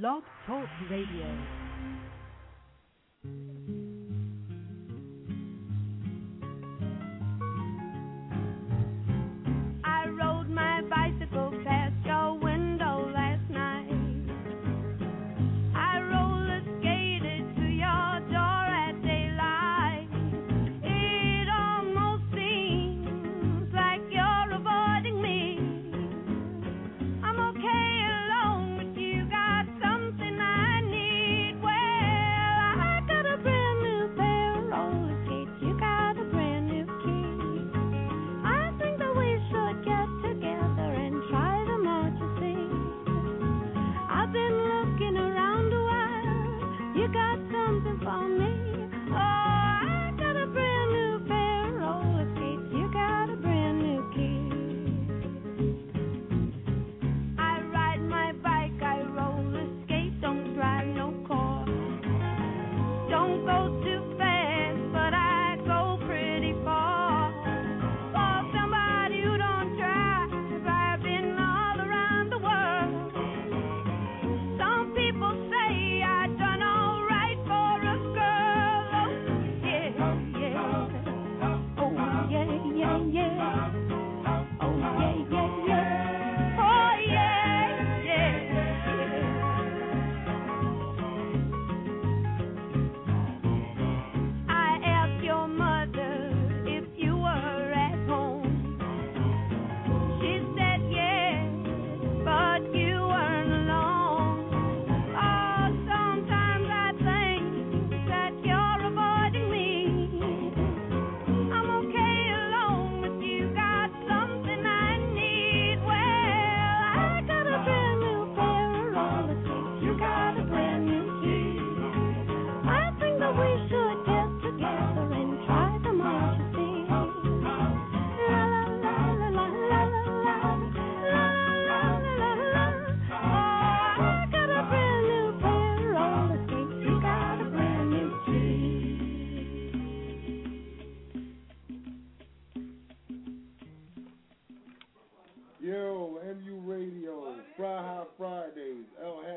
Blog Talk Radio.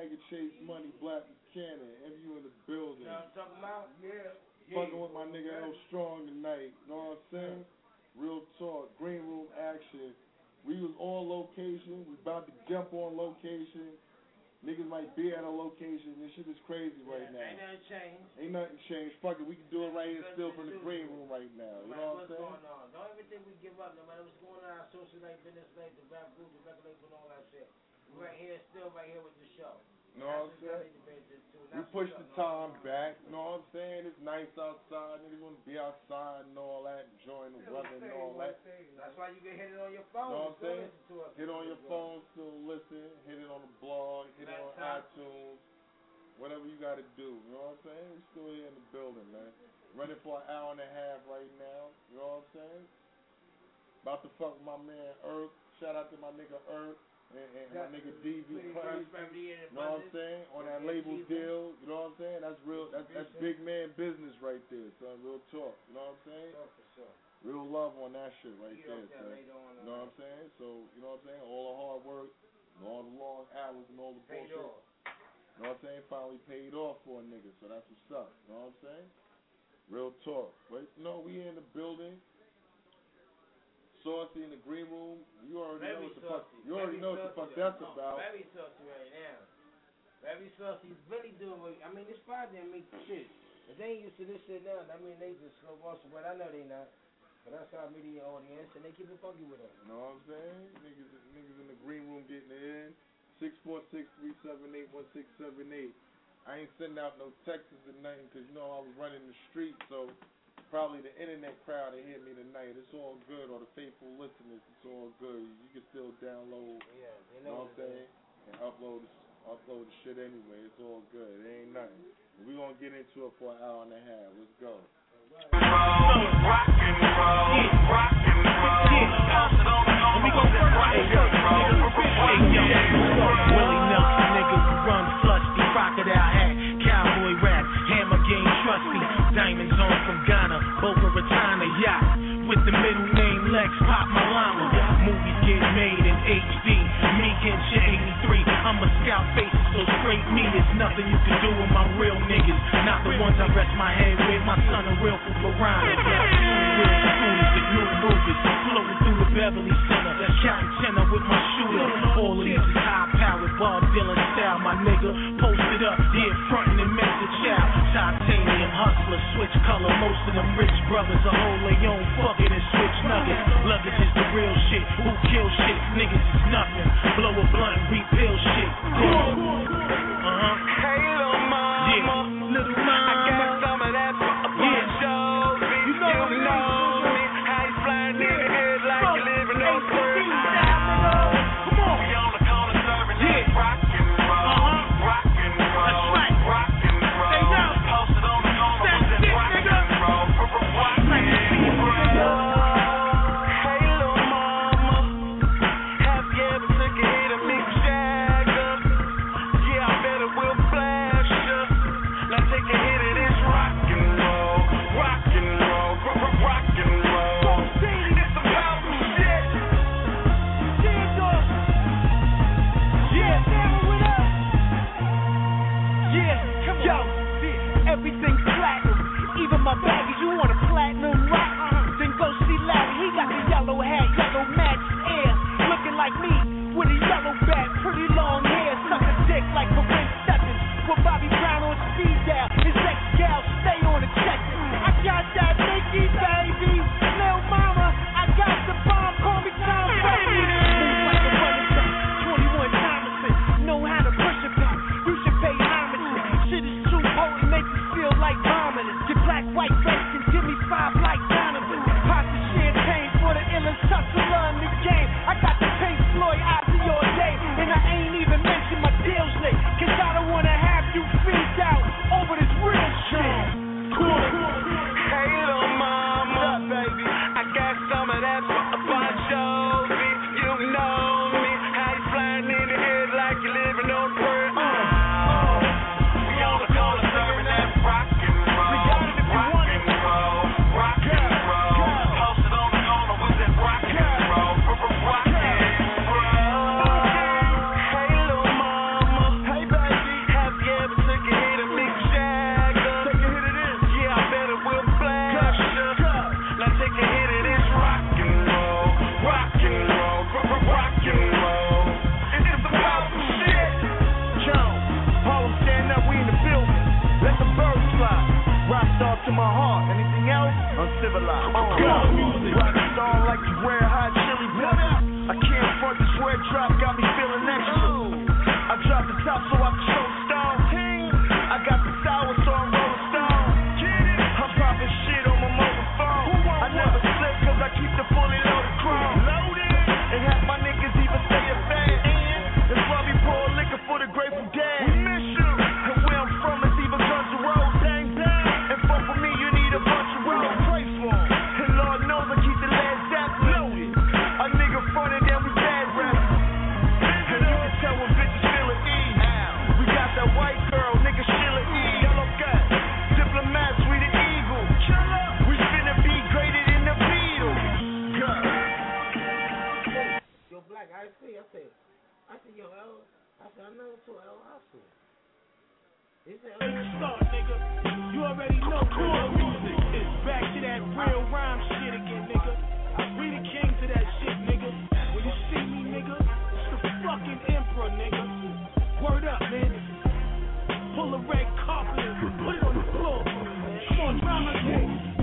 Haggood, Chase Money, Black Buchanan, MU in the building. You know what I'm talking about? Yeah. Fucking with my nigga L Strong tonight, You know what I'm saying? Real talk, green room action. We was on location, we about to jump on location. Niggas might be at a location, this shit is crazy right now. Ain't nothing changed. Ain't nothing changed. Fuck it, we can do it right here still from the green room right now. You know what I'm saying? going on. Don't ever think we give up, no matter what's going on our social life, business life, the rap group, the record label, and all that shit. We right mm. here, still right here with the show. Know what I'm saying? We push the time back, you know what I'm saying? It's nice outside, niggas wanna be outside and all that, enjoying the weather and all that. That's why you can hit it on your phone. You know what I'm saying? listen to us. Hit on your phone, still listen, hit it on the blog, hit it on iTunes, whatever you gotta do, you know what I'm saying? We still here in the building, man. Running for an hour and a half right now, you know what I'm saying? About to fuck my man Earth. Shout out to my nigga Earth and, and my nigga DV Price. You know what I'm saying? On that label deal, you know what I'm saying? That's real. That's that's big man business right there, son. Real talk. You know what I'm saying? Real love on that shit right there, son. You know what I'm saying? So you know what I'm saying? All the hard work, all the long hours, and all the bullshit. You know what I'm saying? Finally paid off for a nigga, so that's what's up. You know what I'm saying? Real talk. But you know, we in the building. Saucy in the green room. You already know what the fuck. You already Very know what the fuck that's Oh, about. Very saucy right now. Very saucy. He's really doing what, I mean, this Friday I make shit. If they ain't used to this shit now, I mean, they just slow motion, but I know they not. But that's our media audience, and they keep it funky with us. You know what I'm saying? Niggas, niggas in the green room getting in. Six four six three seven eight one six seven eight. I ain't sending out no texts or nothing 'cause you know I was running the street, so probably the internet crowd will hear me tonight. It's all good, or the faithful listeners, it's all good. You can still download, Yeah, you they know know what I'm saying, and upload upload the shit anyway. It's all good. It ain't nothing. We gonna get into it for an hour and a half. Let's go. Willie Nelson, nigga who run flush, the crocodile hat, cowboy rap, hammer game trusty, diamonds on from Ghana, Boca Raton a yacht, with the middle name Lex, pop my llama. Movies get made in HD, me and shit 83, I'm a scout face So straight me is nothing you can do with my real niggas. Not the ones I rest my head with. My son a real for piranha. Real the new. Floating through the Beverly Center. Counting tenor with my shooter. All of these high powered Bob Dylan style, my nigga. Posted up, yeah, frontin' and message out. Titanium hustler, switch color. Most of them rich brothers are hold their own fucking and switch nuggets. Luggage is the real shit. Who kill shit? Niggas is nothing. Blow a blunt, repill shit. Uh huh. Hey, little mama. Yeah, With Bobby Brown on speed dial. That Uncivilized. Go. Rock star like you wear hot chili peppers. I can't front this red drop, got me feeling extra. I dropped the top so I I said, I never saw L. Hustle. He said, Start, nigga. You already know core music is back to that real rhyme shit again, nigga. We the kings of that shit, nigga. When you see me, nigga, it's the fucking emperor, nigga. Word up, man. Pull a red carpet put it on the floor. Come on, drama.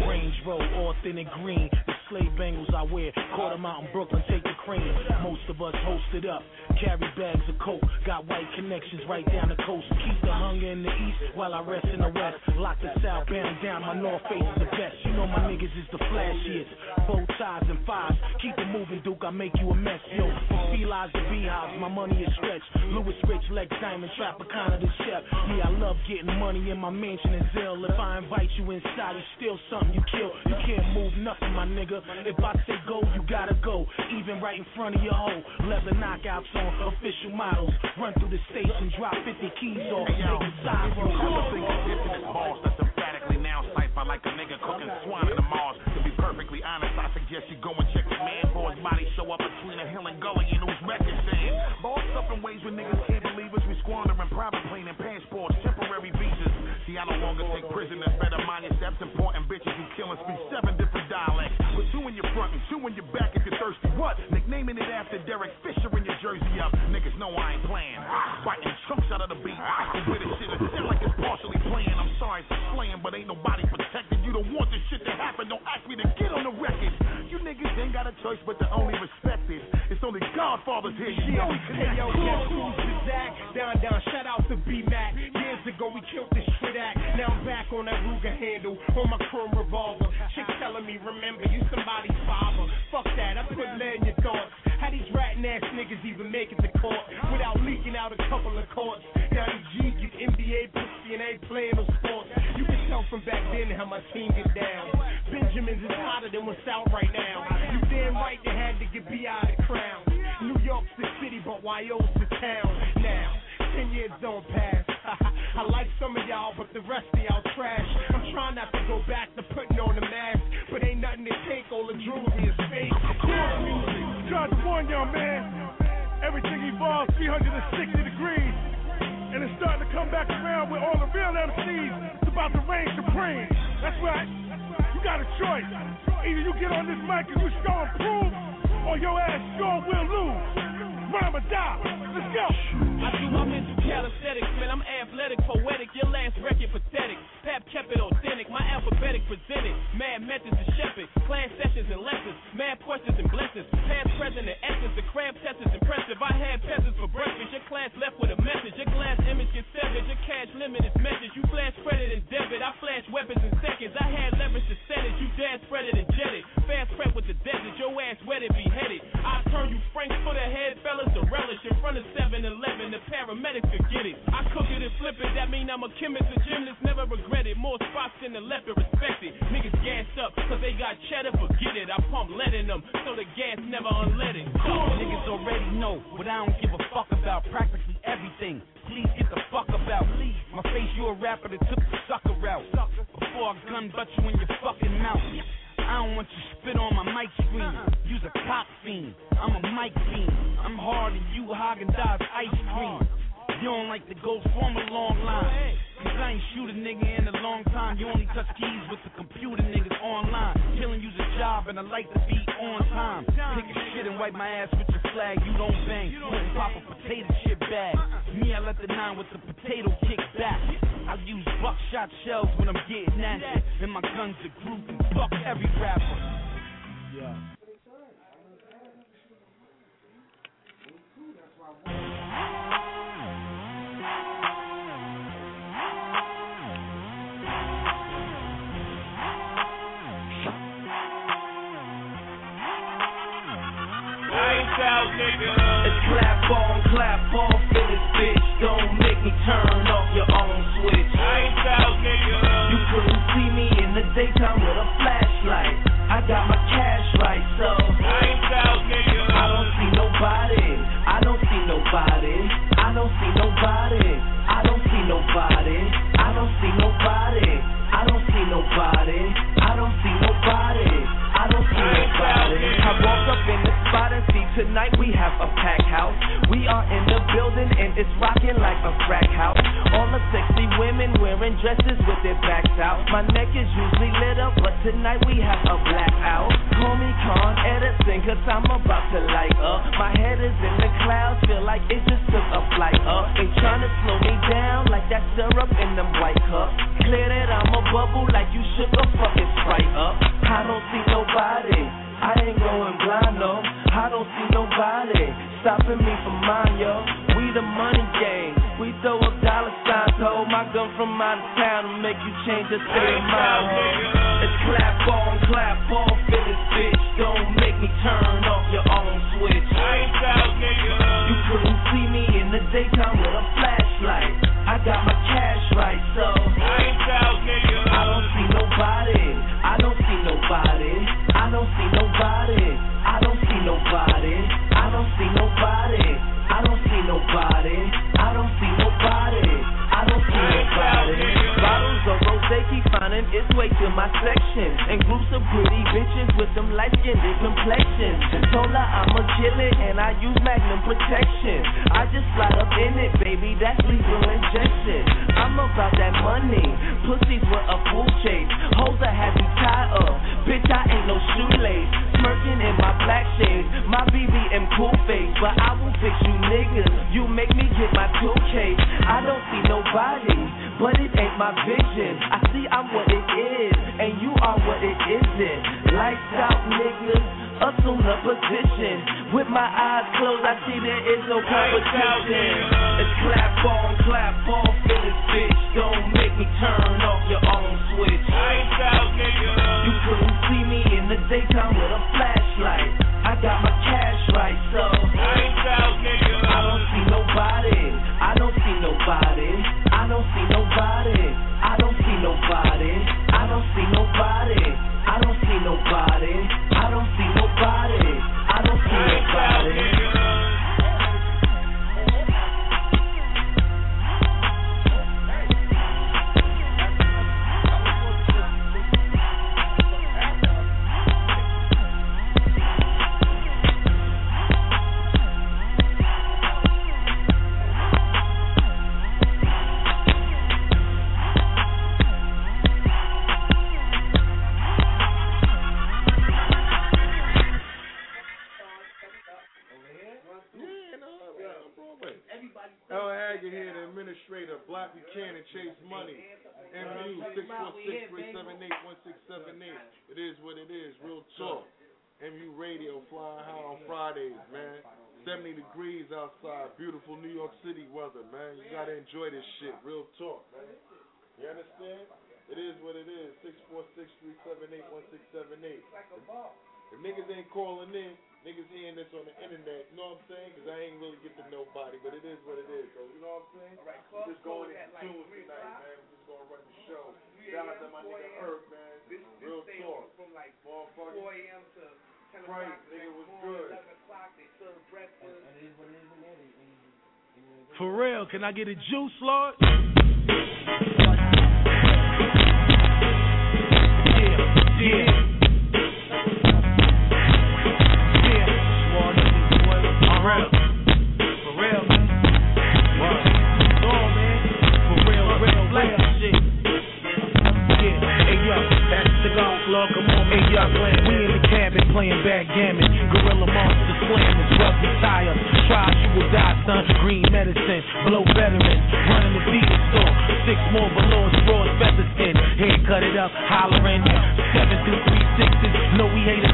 Range Road, authentic green. Slave bangles I wear. Quarter in Brooklyn, take the cream. Most of us hosted up. Carry bags of coke. Got white connections right down the coast. Keep the hunger in the east while I rest in the west. Lock the south, southbound down. My north face is the best. You know my niggas is the flashiest. Bow ties and fives. Keep it moving, Duke. I make you a mess, yo. Felines to beehives, my money is stretched. Louis Rich, Lex Diamond, Tropicana the chef. Yeah, I love getting money in my mansion is ill. If I invite you inside, it's still something you kill. You can't move nothing, my nigga. If I say go, you gotta go. Even right in front of your hoe. Leather knockouts on official models. Run through the station, drop 50 keys off. Take the side if you ever think of this boss that's emphatically now cipher like a nigga cooking swine in the Mars. To be perfectly honest, I suggest you go and check your man for his body show up between a hill and gully record saying. Boss up in ways when niggas See, I no longer take prisoners. Better mind your steps. Important bitches who killing speak seven different dialects. Put two in your front and two in your back if you're thirsty. What? Nicknaming it after Derek Fisher in your jersey up. Niggas know I ain't playing. Biting chunks out of the beat. The way this shit is sound like it's partially playing. I'm sorry for slaying, but ain't nobody protected. You don't want this shit to happen. Don't ask me to get on the record. You niggas ain't got a choice but to only respect it. It's only Godfathers here. You know we Hey yo, connect. guess who's the Zach? Down, down, shout out to B Mac. Years ago we killed act. Now I'm back on that Ruger handle, on my chrome revolver. Chick telling me, remember, you somebody's father. Fuck that, I put lead in your thoughts. How these ratting ass niggas even make it to court without leaking out a couple of courts? Now the G you NBA pussy and ain't playing no sports. You can tell from back then how my team get down. Benjamin's is hotter than what's out right now. You damn right they had to get B.I. the crown. New York's the city, but YO's the town. Now, ten years don't pass. I like some of y'all, but the rest of y'all trash. I'm trying not to go back to putting on the mask, but ain't nothing to take. All the jewelry is fake. Try to warn y'all, man. Everything evolves 360 degrees. And it's starting to come back around with all the real MCs. It's about to reign supreme. That's right. You got a choice. Either you get on this mic and you show and prove, or your ass sure will lose. Rhyme or die. Let's go. I do my mental calisthenics, man. I'm athletic, poetic. Your last record pathetic. Pap kept it authentic. My alphabetic presented. Mad methods and shepherd. Class sessions and lessons. Mad questions and blessings. Past, present, and essence. The crab test is impressive. I had peasants for breakfast. Your class left with a message. Your glass image gets severed. Your cash limit is measured. You flash credit and debit. I flash weapons in seconds. I had leverage to set it. You dad spread it and jet it. Fast prep with the desert. Your ass wetted, beheaded. I turn you Frank for the head, fellas, to relish in front of 7 Eleven. The paramedics get it. I cook it and flip it. That mean I'm a chemist and gymnast. Never regret it. More spots than the left and respect it. Niggas gassed up cause they got cheddar. Forget it. I pump lead in them so the gas never unleaded. Niggas already know what I don't give a fuck about. Practically everything. Please get the fuck about. My face, you a rapper that took the sucker out. Before I gun butt you in your fucking mouth. I don't want you spit on my mic screen. Use a cop fiend. I'm a mic fiend. I'm harder than you Haagen Dazs ice cream. You don't like to go from a long line. Cause I ain't shoot a nigga in a long time. You only touch keys with the computer niggas online. Killing you's a job and I like to be on time. Pick a shit and wipe my ass with your flag. You don't bang. You don't pop a potato chip bag. Me, I let the nine with the potato kick back. I use buckshot shells when I'm getting it. And my guns are group and fuck every rapper. Yeah. It's clap on, clap off in this bitch. Don't make me turn off your own switch. You couldn't see me in the daytime with a flashlight. I got my cash right, so I don't see nobody. I don't see nobody. I don't see nobody. I don't see nobody. I don't see nobody. I don't see nobody. I don't see nobody. I walk up in the spot and see tonight we have a packed house. We are in the building and it's rocking like a crack house. All the sexy women wearing dresses with their backs out. My neck is usually lit up, but tonight we have a blackout. Call me Con Edison, cause I'm about to light up. My head is in the clouds, feel like it just took a flight up. They trying to slow me down like that syrup in them white cups. Clear that I'm a bubble like you shook a fucking sprite up. I don't see nobody. I ain't going blind, no. I don't see nobody stopping me from mine, yo. We the money game. We throw up dollar signs, hold my gun from out of town to make you change your state of mind, ho. It's clap on, clap off in this bitch. Don't make me turn off your own switch. You couldn't see me in the daytime with a flashlight. I got my cash right, so I don't see nobody. I don't see nobody. I don't see nobody. I don't see nobody. I don't see nobody. Its way to my section. And groups of pretty bitches with them light skinned complexions. Told her I'ma kill and I use magnum protection. I just slide up in it, baby, that's lethal injection. I'm about that money. Pussies with a full chase. Hoes have me tied up. Bitch, I ain't no shoelace. Smirking in my black shades. My BBM cool face. But I will fix you niggas. You make me get my 2K. I don't see nobody, but it ain't my vision. I see I'm what it is, and you are what it isn't. Lights out, niggas. Assume the position. With my eyes closed, I see there is no competition. It's clap on, clap off for this bitch. Don't make me turn off your own switch. Lights out, nigga. You couldn't see me in the daytime with a flashlight. I got my cash right, so I ain't talking alone. I don't see nobody. I don't see nobody. I don't see nobody. I don't see nobody. I don't see nobody. I don't see nobody. I don't see nobody. L here, the administrator, Black Buchanan, Chase Money, MU, 646-378-1678. It is what it is, real talk. MU Radio, flying high on Fridays, man. 70 degrees outside, beautiful New York City weather, man. You gotta enjoy this shit, real talk, man. You understand? It is what it is, 646-378-1678. If niggas ain't calling in, niggas hearing this on the internet, you know what I'm saying? Because I ain't really get to nobody, but it is what it is. So, you know what I'm saying? We're just going in tune tonight, man. We're just going to run the show. Shout out to my nigga Herb, man. Real talk. From like 4 a.m. to 10 Right, nigga was good. 11 o'clock, they serve breakfast. For real, can I get a juice, Lord? Yeah, yeah. Yeah. Hollering. Seven through three sixes.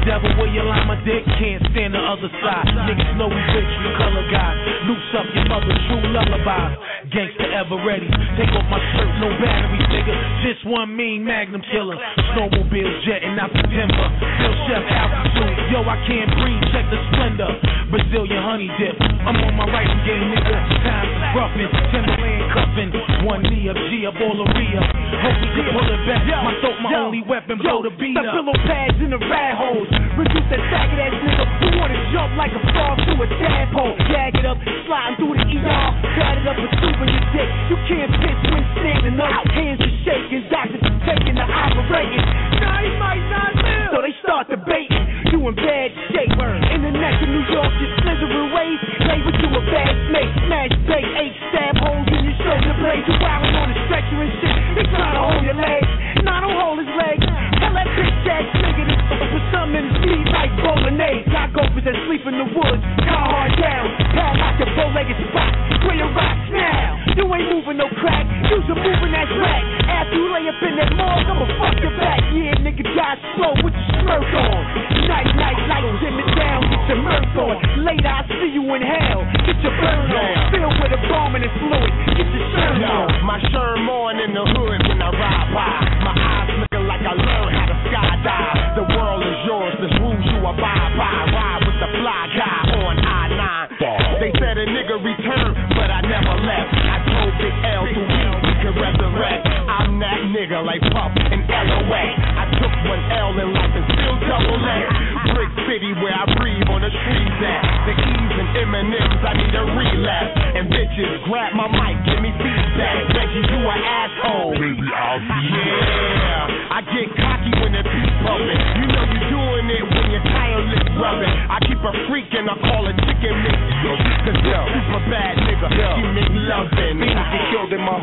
Devil. Where you lie, my dick? Can't stand the other side. Niggas know we rich, we color guys. Loose up your mother, true lullabies. Gangsta ever ready. Take off my shirt, no batteries, nigga. Just one mean magnum killer. Snowmobile jetting out the timber. Still chef altitude. Yo, I can't breathe. Check the splendor. Brazilian honey dip. I'm on my writing game, nigga. Times is roughing. Timberland cuffing. One knee of G of. Hope we can pull it back. My throat, my only weapon. Blow the beat up. pillow pads in the rat holes. Reduce that faggot ass nigga who wanna jump like a frog through a tadpole. Gag it up, sliding through the ER. Bat it up with soup in your dick. You can't pitch when standing up. Hands are shaking, doctors are taking the operating. Now he might not live. So they start debating. You in bad shape. In the neck of New York, your slithering ways. Label you a bad snake. Smash bait, eight stab holes in your shoulder blades. You wildin' on the stretcher and shit. He trying to hold your legs. Nah, don't hold his legs. Nigga to put something in his like bolognese. Got gophers that sleep in the woods. Car hard down. Pad like a bow-legged spot. Where your rocks now? You ain't moving no crack. You's a moving that rack. After you lay up in that morgue, I'ma fuck your back. Yeah, nigga, die slow with your smirk on. Night, night, light, dim it down. Get your mirth on. Later, I see you in hell. Get your burn on. Filled with a bomb and fluid. Get your shirt on. my sherm on in the hood when I ride by. My eyes like I learned how to skydive. The world is yours, there's rules you abide by. Ride with the fly guy on I-9. They said a nigga returned, but I never left. I told Big L through could resurrect. I'm that nigga like Puff and LOA. I took one L in life and still double X. Brick City where I breathe on the streets at. The E's and M&M's, I need a relapse. And bitches, grab my mic, give me feedback. Reggie, you an asshole. Baby, I'll be Yeah. I get cocky when the beat bumping. You know you're doing it when your tire lip rubbing. I keep a freak and I call it chicken mix. Yo, cause yo, super bad nigga, he make loving. Things get killed in my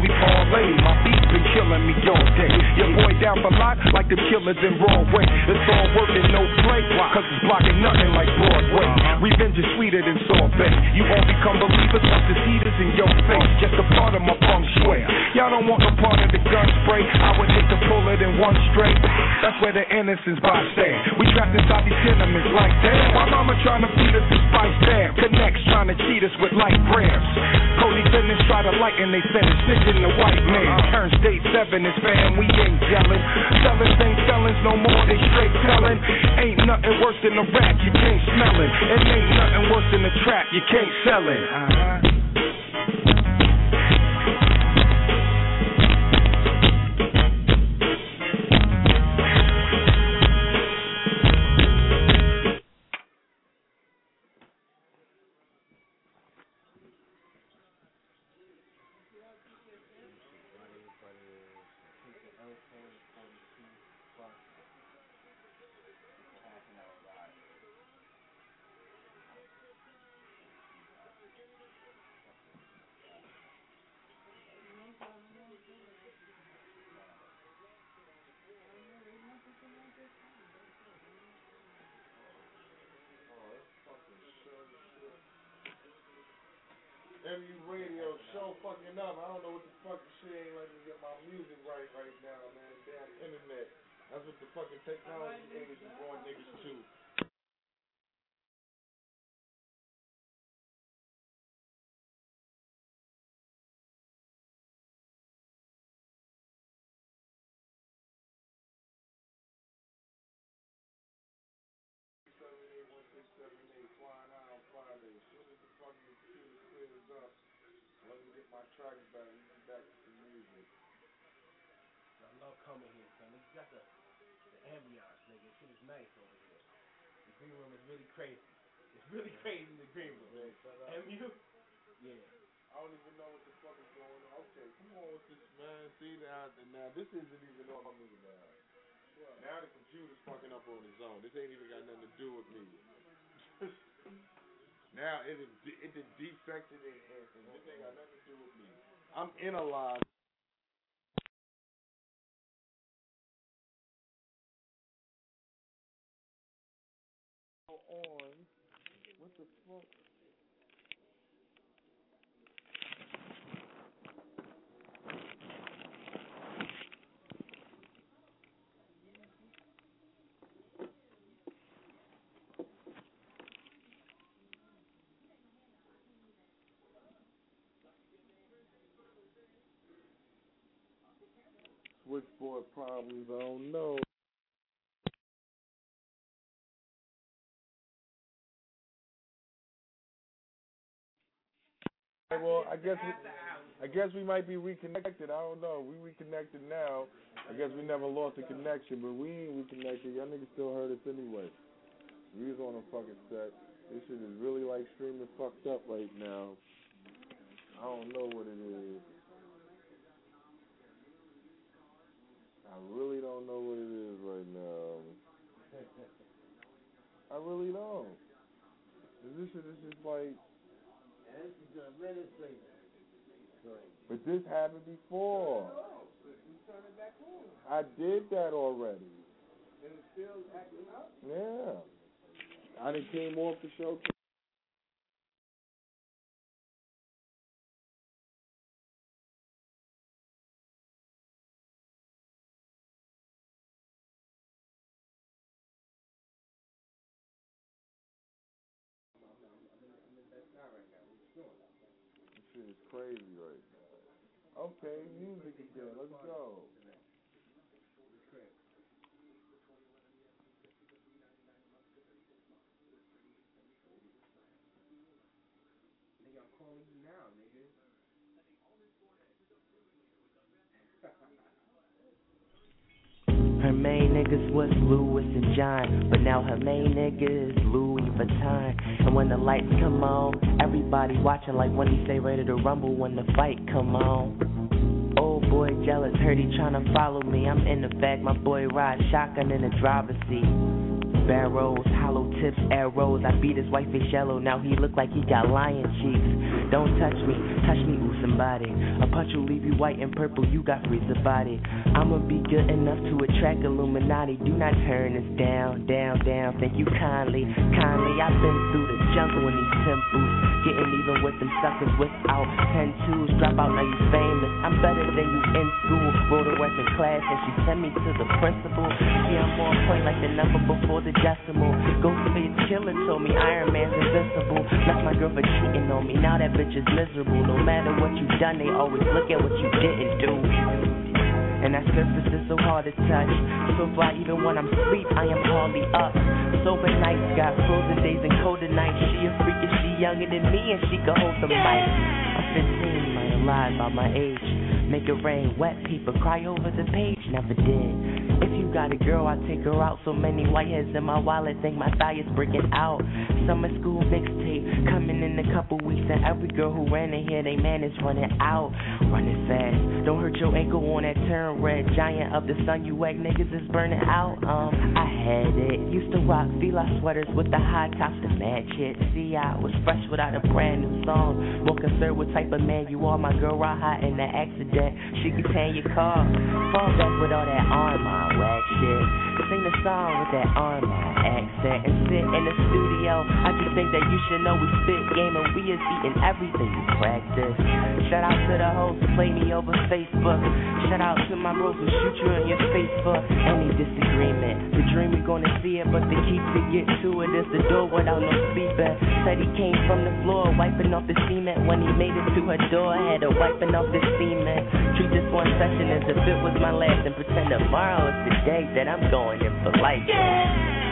we parlay. My beats been killing me all day. Your boy down for lot like the killers in Broadway. It's all working, no play, cause it's blocking nothing like Broadway. Uh-huh. Revenge is sweeter than sorbet. You won't become believers once the heaters in your face. Uh-huh. Just a part of my feng shui. Y'all don't want no part of the gun spray. I would hate to pull it in one straight. That's where the innocence by stand. We trapped inside these tenements like damn. My mama trying to feed us the spice damn. Connects trying to cheat us with light grams. Cody Dennis try to lighten they sentence. Snitching the white man. Turn state seven is fam. We ain't yelling. Sellers ain't felons no more. They straight telling. Ain't nothing worse than a rat. You can't smell it. And ain't nothing worse than a trap. You can't sell it. Uh-huh. MU radio show fucking up. I don't know what the fucking shit ain't letting me get my music right right now, man. Damn internet. That's what the fucking technology age is going niggas to. Get my tracks back. We can back to the music. I love coming here, son. It's got the, the ambiance, nigga. Shit is nice over here. The green room is really crazy. It's really crazy in the green room. MU? Yeah. I don't even know what the fuck is going on. Okay, come on with this, man. See now, now this isn't even on me now. Now the computer's fucking up on its own. This ain't even got nothing to do with me. Now it is it is defected and, and, and this ain't got nothing to do with me. I'm in a line. On what the fuck? Switchboard problems, I don't know. Well, I guess we, I guess we might be reconnected. I don't know. We reconnected now. I guess we never lost the connection, but we ain't reconnected. Y'all niggas still heard us anyway. We was on a fucking set. This shit is really like streaming fucked up right now. I don't know what it is. I really don't know what it is right now. I really don't. This shit is just like. This is the administrator. But this happened before. You turn it back on. I did that already. And it's still acting up? Yeah. I done came off the show. Music again. Let's go. I'm calling you now, nigga. Her main niggas was Louis and John, but now her main nigga is Louis Vuitton. And when the lights come on, everybody watching like when he say ready to rumble when the fight come on. Boy jealous, heard he tryna follow me. I'm in the back, my boy ride shotgun in the driver's seat. Barrels, hollow tips, arrows. I beat his white face yellow, now he look like he got lion cheeks. Don't touch me, touch me, ooh somebody. A punch will leave you white and purple, you got freezer body. I'ma be good enough to attract Illuminati. Do not turn us down, down, down. Thank you kindly, kindly. I've been through the jungle in these temples. Getting even with them suckers without ten twos. Drop out, now you famous. I'm better than you in school. A work in class and she sent me to the principal. See, I'm on point like the number before the decimal. Ghostface Killah told me Iron Man's invincible. Left my girl for cheating on me. Now that is miserable. No matter what you've done, they always look at what you didn't do. And that surface is so hard to touch. So fly even when I'm asleep, I am hardly up. Sober nights got frozen days and colder nights. She a freak if she younger than me and she can hold the mic. I'm 15, man, alive by my age. Make it rain, wet people cry over the page, never did. If you got a girl, I take her out. So many whiteheads in my wallet, think my thigh is breaking out. Summer school mixtape coming in a couple weeks, and every girl who ran in here, they man is running out, running fast. Don't hurt your ankle on that turn red. Giant of the sun, you whack niggas is burning out. Um, I had it. Used to rock fila sweaters with the high tops to match it. See, I was fresh without a brand new song. More concerned with type of man you are. My girl ride hot in the accident. She be paying your car. Fall back with all that armor, shit. Sing the song with that armor accent and sit in the studio. I just think that you should know we spit game and we is eating everything we practice. Shout out to the hoes who play me over Facebook. Shout out to my bros who shoot you on your Facebook. Any disagreement, the dream we gonna see it, but the key to get to it is the door without no sleeping. Said he came from the floor, wiping off the cement. When he made it to her door, had her wiping off the cement. Treat this one session as if it was my last, and pretend tomorrow is the day that I'm going in for life. Go,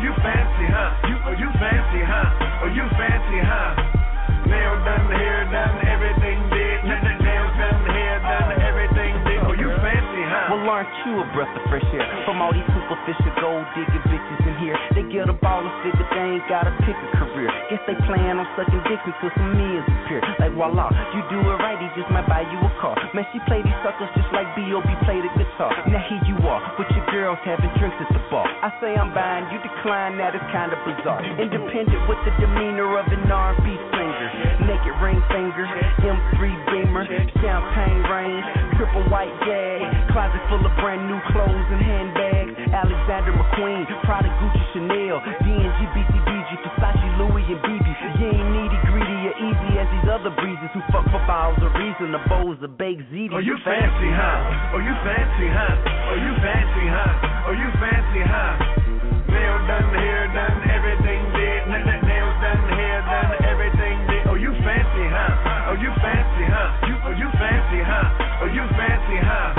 You fancy, huh? You, oh, you fancy, huh? Oh, you fancy, huh? Nail done, hair done, everything did. N- n- done, hair done, everything did. Oh, you fancy, huh? Well, aren't you a breath of fresh air? From all these superficial gold digging bitches in here. They get a ball and figure they ain't gotta pick a career. Guess they plan on sucking dick until some meals appear. Like voila, you do it right, he just might buy you a car. Man, she play these suckers just like B.O.B. play the guitar. Now here you are, with your girls having drinks at the. I say I'm buying, you decline, that is kinda bizarre. Independent with the demeanor of an R&B singer. Naked ring finger, M3 beamer, champagne rain, triple white jag. Closet full of brand new clothes and handbags. Alexander McQueen, Prada, Gucci, Chanel, D&G, BCBG, Versace, Louis, and BB. Other breezes who fuck for bottles of reason. The bowls of baked ziti. Oh, you fancy, huh? Oh, you fancy, huh? Oh, you fancy, huh? Oh, you fancy, huh? Nail done, hair done, everything did. Nails done, hair done, everything did. Oh, you fancy, huh? Oh, you fancy, huh? You, oh, you fancy, huh? Oh, you fancy, huh?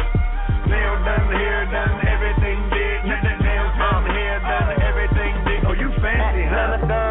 Nail done, hair done, everything did. Nails done, hair done, everything did. Oh, you fancy, huh?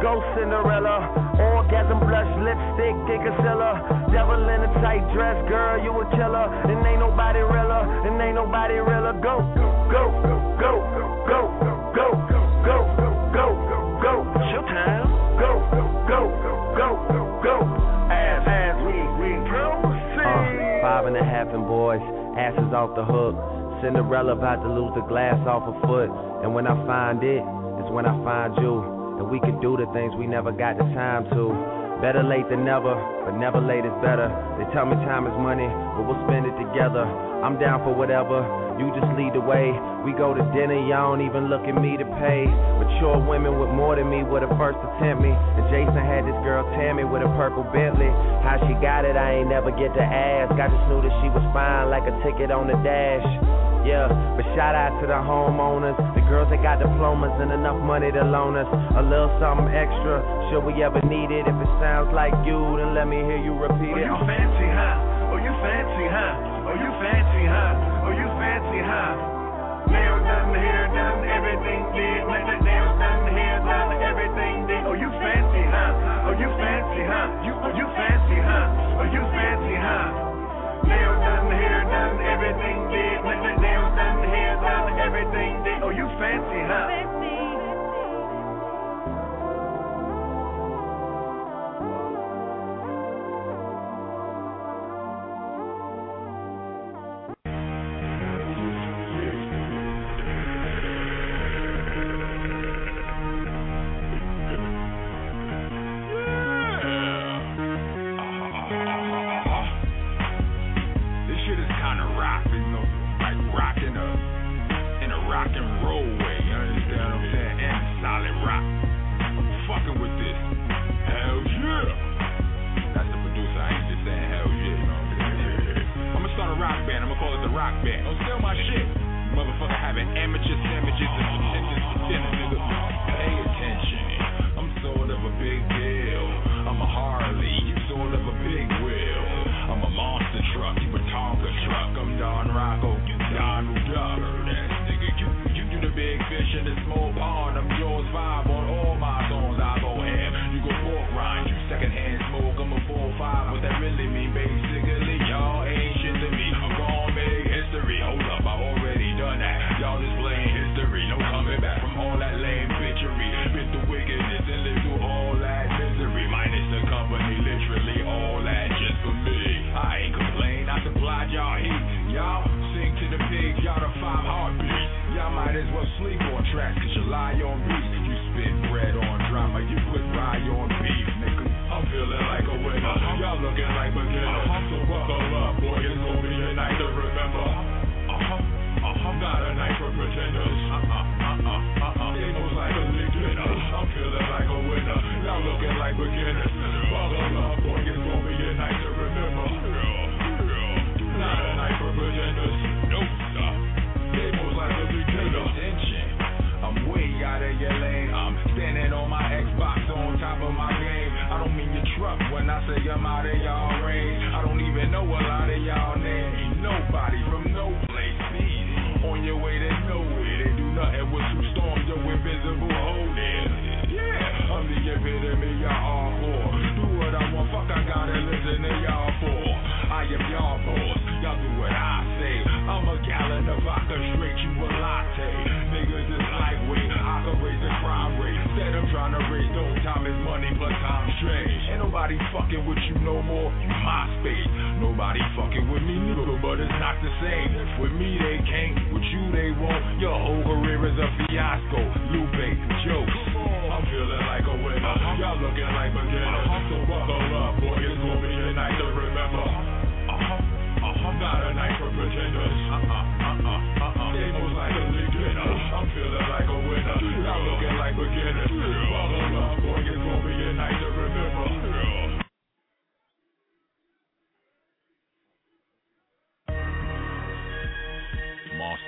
Go Cinderella. Orgasm blush, lipstick, concealer. Devil in a tight dress, girl, you a killer. And ain't nobody realer, and ain't nobody realer. Go, go, go, go, go, go, go, go, go. Showtime. Go, go, go, go. Ass, ass, we, we proceed. Uh, five and a half and boys, asses off the hook. Cinderella about to lose the glass off her foot. And when I find it, it, is when I find you. And we can do the things we never got the time to. Better late than never, but never late is better. They tell me time is money, but we'll spend it together. I'm down for whatever, you just lead the way. We go to dinner, y'all don't even look at me to pay. Mature women with more than me were the first to tempt me. And Jason had this girl Tammy with a purple Bentley. How she got it, I ain't never get to ask. I just knew that she was fine like a ticket on the dash. Yeah, but shout out to the homeowners, the girls that got diplomas and enough money to loan us a little something extra. Should we ever need it? If it sounds like you, then let me hear you repeat Oh, it. you fancy, huh? Oh, you fancy, huh? Oh, you fancy, huh? Oh, you fancy, huh? Nail done, hair done, everything did. Nails done, hair done, everything did. Oh, you fancy, huh? Oh, you fancy, huh? You, oh, you fancy, huh? Oh, you fancy, huh? Nail done, hair done, everything did. Nails done, hair done, everything did. Oh, you fancy, huh? This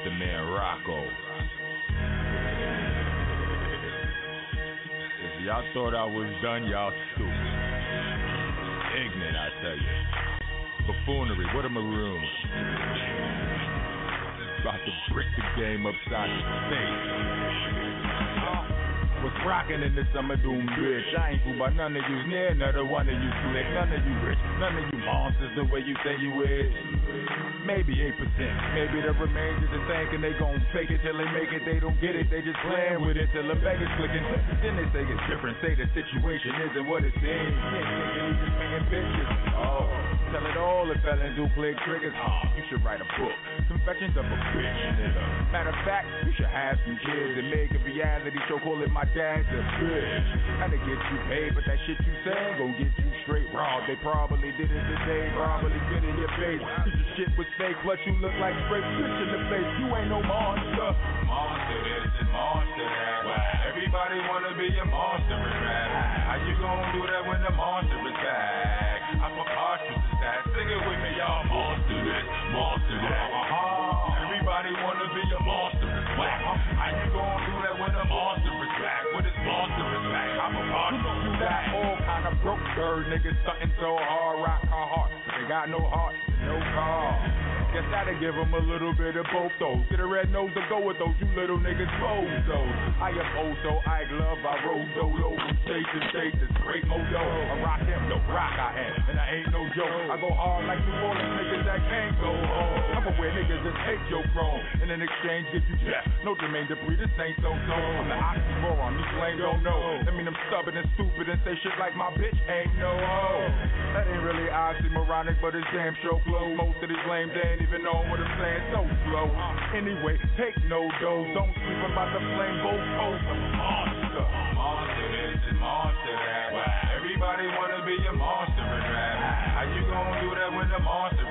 Monster Man Rocco. If y'all thought I was done, y'all stupid. Ignorant, I tell you. Buffoonery, what a maroon. About to brick the game upside the face. Was rocking in the summer doom bitch. I ain't fooled by none of you near, another one of you slick, none of you rich, none of you monsters the way you say you is. Maybe 8%, maybe the remains is the and they gon' fake it till they make it. They don't get it, they just playing with it till the bag is clicking. Then they say it's different, say the situation isn't what it seems. You just. Oh, tell it all if felons do click triggers. Oh, you should write a book. Confessions of a bitch, nigga. Matter of fact, you should have some kids and make a reality show. Call it my dad's a bitch. Kinda get you paid, but that shit you say gon' get you straight raw. They probably did it today, probably get in your face. Cause your shit was fake, but you look like straight bitch in the face. You ain't no monster. Monster this and monster that. Everybody wanna be a monster in rap. How you gon' do that when the monster is back? I'm a to that. Sing it with me, y'all. Monster this, monster that. Broke third niggas stunting so hard, rock our heart. They got no heart, no car. Guess that'll give them a little bit of both those. Get a red nose to go with those, you little niggas bozos. I am Ozo, I love, I roll dolo from state to state. This great mojo. I rock him, the rock I am, and I ain't no joke. I go hard like New Orleans niggas that can't go home. I'm a where niggas just hate your chrome, and in exchange give you death. No Jermaine Dupri, this ain't so so. I'm the oxymoron, these lame don't know. I mean I'm stubborn and stupid and say shit like my bitch ain't no hoe. That ain't really oxymoronic, but it's damn sure flow. Most of these lames they ain't even know what I'm so slow. Anyway, take no dough, don't sleep about the flame, both hoes a monster. Monster this and monster that. Everybody wanna be a monster in rap. How you gon' do that when the monster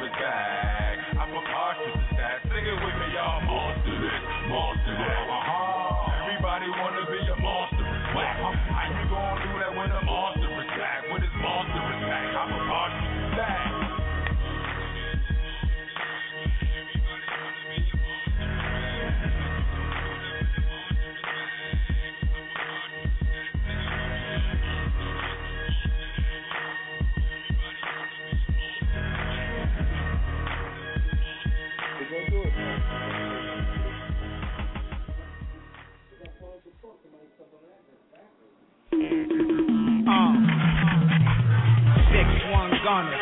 gunner,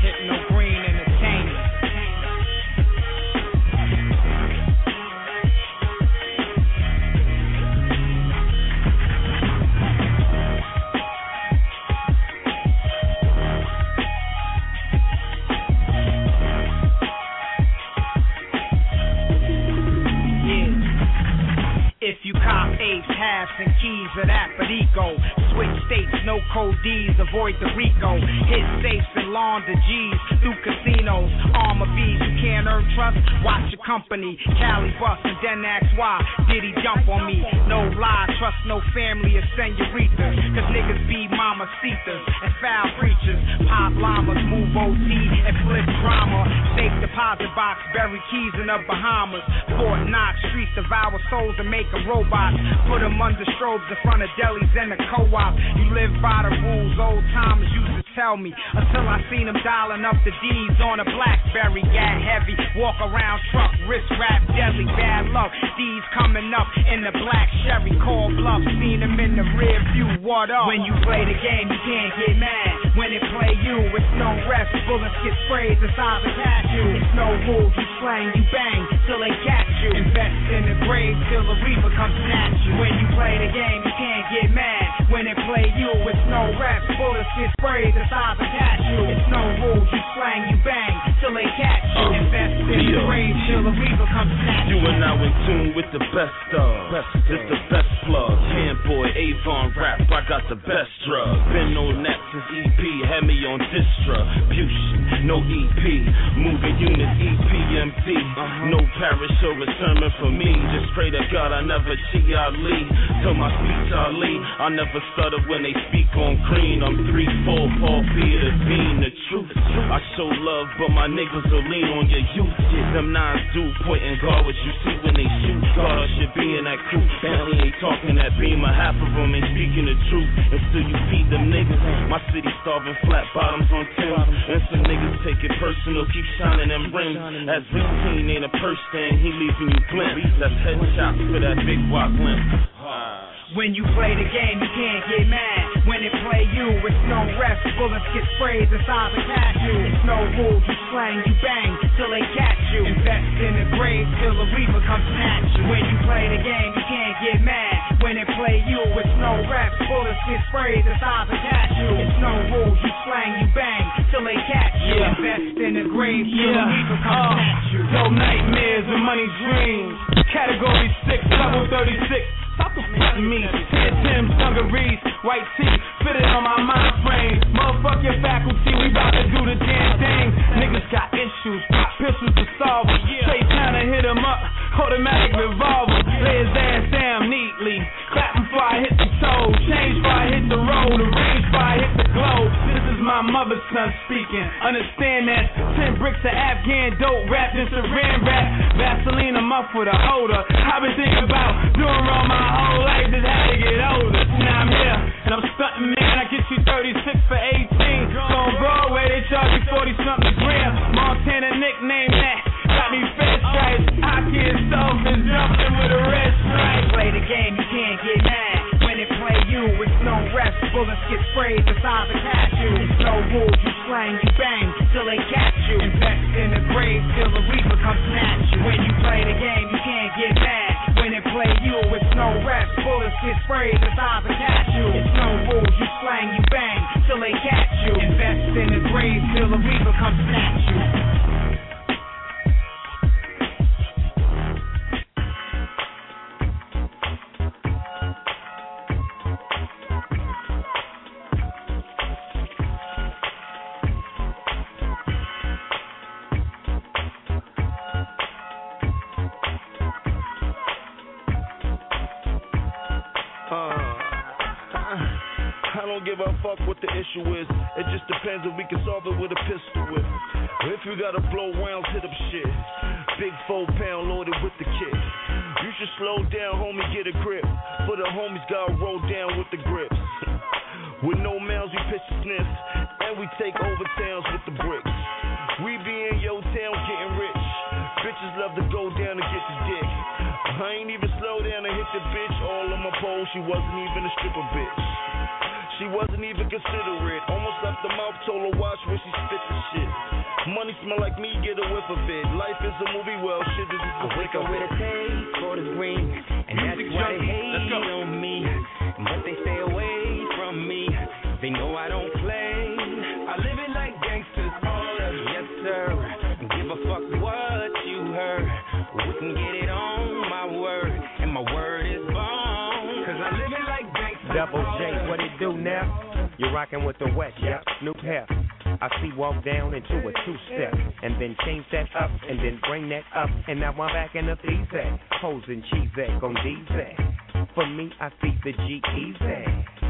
Hypno Green Entertainment. If you cop apes, halves, and keys of that Perico, switch states, no code D's, avoid the Rico. Hit safes and launder G's through casinos. Armor B's, you can't earn trust. Watch your company. Cali bust and then ask why did he jump on me? No lie, trust no family or senoritas. Cause niggas be mamacitas and foul preachers. Pop llamas, move OT and flip drama. Safe deposit box, bury keys in the Bahamas. Fort Knox, streets devour souls and make them robots. Put them under strobes in front of delis and the co-op. You live by the rules old timers used to tell me. Until I seen them dialing up the D's on a Blackberry. Gat heavy, walk around truck, wrist wrap deadly. Bad luck, D's coming up in the black Chevy. Call bluff, seen them in the rear view. What up? When you play the game, you can't get mad. When it play you, it's no rest. Bullets get sprayed inside the cashew. It's no rules, you slang, you bang till they catch you. Invest in the grave till the reaper comes snatch you. When you play the game, you can't get mad. When it play you, it's no rest. Bullets get sprayed inside the cashew. It's no rules, you slang, you bang till they catch you. Uh, Invest in the Leo. grave till the reaper comes snatch You are now in tune with the best of. It's the best plug. Handboy, Avon rap. I got the best drug. Been on that since EP. Had me on distribution. No EP. Moving units, E EPMD. Uh-huh. No parish or a sermon for me. Just pray to God I never cheat Ali. Till my speech Ali. I never stutter when they speak on green. I'm 3-4, Paul Peter Bean. The truth. I show love, but my niggas will lean on your youth. Them nines do point and guard what you see when they shoot. God, should be in that crew. Bentley ain't talking that beamer. Half of them ain't speaking the truth. And still you feed them niggas. My city starving flat bottoms on Tim. And some niggas take it personal. Keep shining them rims. As routine ain't a purse. He leaving you glimpse. That's headshots for that big walk limp. When you play the game, you can't get mad. When it play you, it's no rest. Bullets get sprayed inside the cashew. It's no rules, you slang, you bang till they catch you. Invest in the grave till the reaper comes snatch you. When you play the game, you can't get mad. When it play you, it's no rest. Bullets get sprayed inside the cashew. It's no rules, you slang, you bang till they catch you. Yeah. Invest in the grave till the Yeah. reaper comes Uh, snatch you. Yo, nightmares and money dreams. Category 6, level 36. Stop the fucking me. Ten Tim's, dungarees, white tee, fitted on my mind frame. Motherfuck your faculty, we bout to do the damn thing. Niggas got issues, pop pistols to solve 'em. Say time to hit 'em up, automatic revolver. Lay his ass down neatly. Clap him before I hit the toe. Change before I hit the road. The range before I hit the globe. This is my mother's son speaking. Understand that 10 bricks of Afghan dope wrapped in saran wrap. Vaseline a muff with a holder. I've been thinking about doing wrong my whole life, just had to get older. Now I'm here, and I'm stunting, man. I get you 36 for 18. So on Broadway, they charge you 40 something gram. Montana nickname that. Got me fed stripes. Hockey and and jumping with a red stripe. Play the game, you can't get mad. When it play you, it's no rest. Bullets get sprayed the cashew. It's no rules, you slang, you bang till they catch you. Invest in the grave till the reaper comes snatch you. When you play the game, you can't get mad. When it play you, it's no rest. Bullets get sprayed the cashew. It's no rules, you slang, you bang till they catch you. Invest in the grave till the reaper comes snatch you. If we can solve it with a pistol whip. If you gotta blow rounds, hit up shit. Big four pound loaded with the kit. You should slow down, homie, get a grip. For the homies gotta roll down with the grips. With no mouths, we pitch the sniff. And we take over towns with the bricks. We be in your town getting rich. Bitches love to go down and get the dick. I ain't even slow down to hit the bitch. All on my pole, she wasn't even a stripper bitch. She wasn't even considerate. The mouth, told her watch where she spit the shit. Money smell like me, get a whiff of it. Life is a movie, well, shit is just a wake up with a taste You're rocking with the West, yep. Snoop Hef. I see walk down into a two step, and then change that up, and then bring that up, and now I'm back in the hoes and cheese on at. For me, I feed the G easy.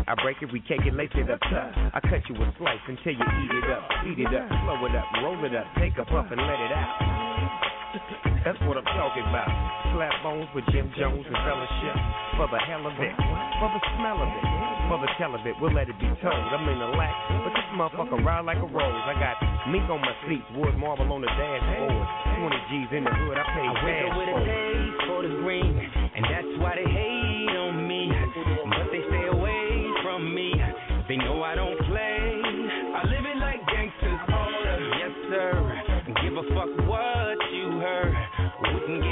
I break it, we cake it, up tough. I cut you a slice until you eat it up, eat it up, slow it up, roll it up, take a puff and let it out. That's what I'm talking about. Slap bones with Jim Jones and fellowship. For the hell of it. For the smell of it. For the tell of it. We'll let it be told. I'm in the lack, but this motherfucker ride like a rose. I got mink on my seats, wood marble on the dashboard. 20 G's in the hood, I pay I with a day for the green, and that's why they hate on me. But they stay away from me. They know I don't play. I live it like gangsters. Yes, sir. Give a fuck what you heard. 五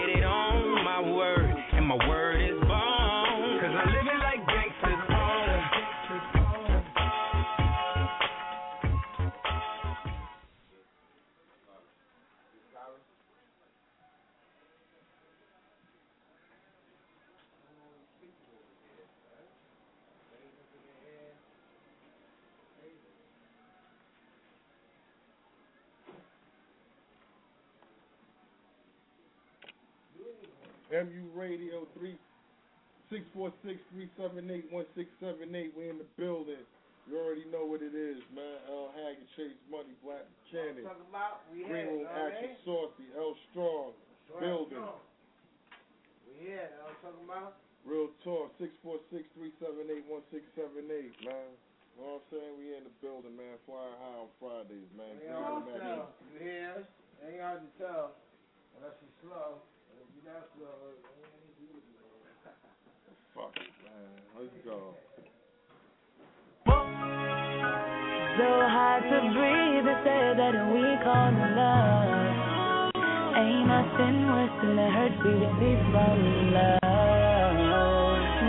MU Radio three six four six three seven eight one six seven eight. We in the building. You already know what it is, man. L Haggood, Chase Money, Black Cannon, Green Room uh, Action, Saucy, L Strong, That's Building. Strong. We here. That uh, talking about. Real talk. Six four six three seven eight one six seven eight, man. You know what I'm saying? We in the building, man. Flying high on Fridays, man. Ain't hard to tell. You hear? Ain't hard to tell unless you slow. Fuck it, man. Let's go. So hard to breathe, they say that we call love. Ain't nothing worse than the hurt we receive from love.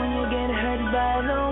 When you get hurt by the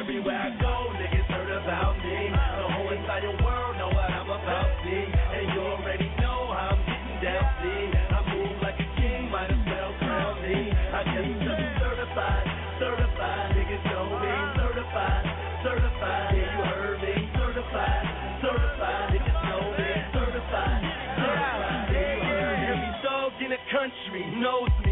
everywhere I go, niggas heard about me. The whole entire world know what I'm about, see. And you already know how I'm getting down, see. I move like a king, might as well crown me. I guess I'm certified, certified, niggas know me. Certified, certified, yeah, you heard me. Certified, certified, niggas know me. Certified, certified, yeah, me. Every dog in the country knows me,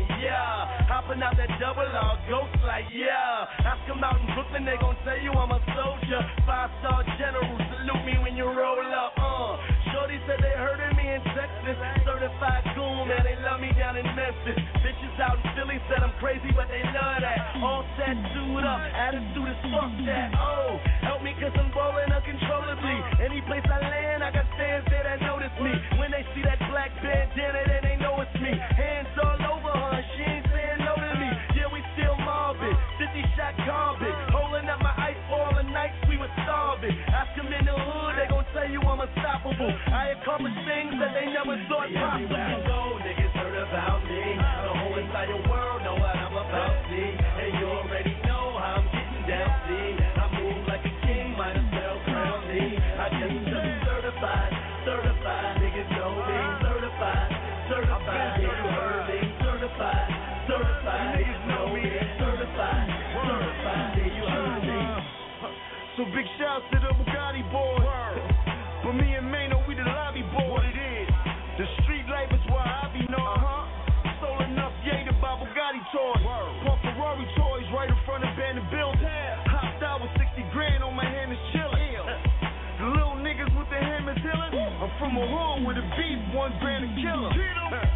Hopping out that double R, ghost like, yeah. Ask them out in Brooklyn, they gon' tell you I'm a soldier. Five star general, salute me when you roll up, uh. Shorty said they heard of me in Texas. Certified goon, man, they love me down in Memphis. Bitches out in Philly said I'm crazy, but they love that. All tattooed up, attitude is fuck that. Oh, help me cause I'm rolling uncontrollably. Any place I land, I got fans there that notice me. When they see that black bandana, then they know it's me. Hands all unstoppable. I accomplish things that they never thought possible. Everywhere I go, niggas heard about me. The whole entire world know what I'm about, see. And you already know how I'm getting down, see. I move like a king, might as well crown me. I guess I'm certified, certified, niggas know me. Certified, certified, you heard me. Certified, certified, niggas know me. Certified, certified, you heard me. Uh, uh, uh. So big shouts to the I'm a hood with a beef, one grand a killer.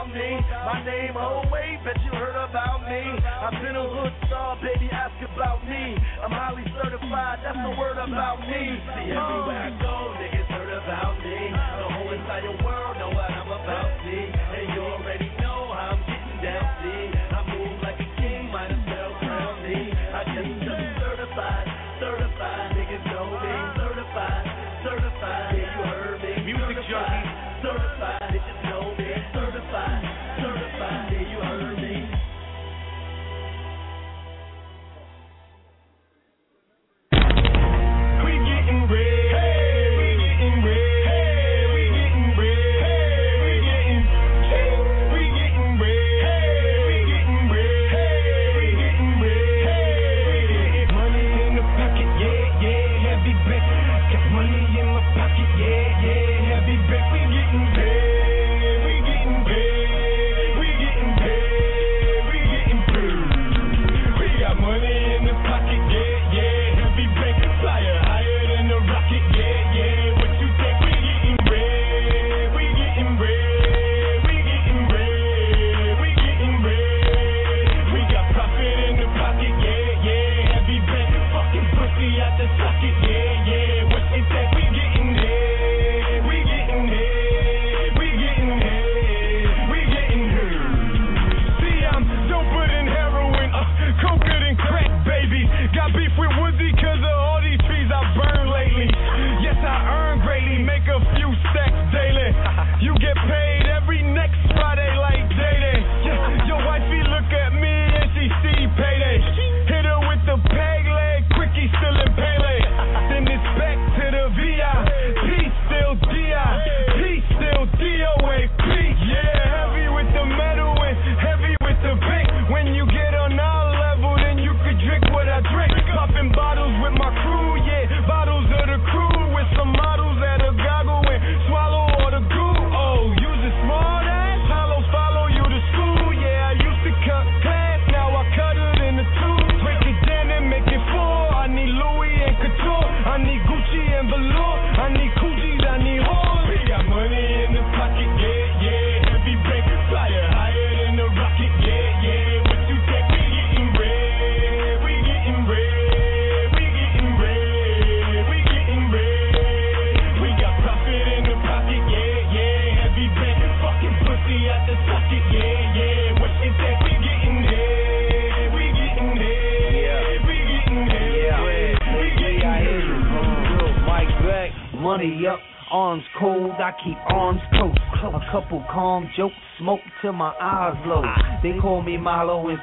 About me. My name, oh wait, bet you heard about me. I've been a hood star, baby, ask about me. I'm highly certified, that's the word about me. See, everywhere I go,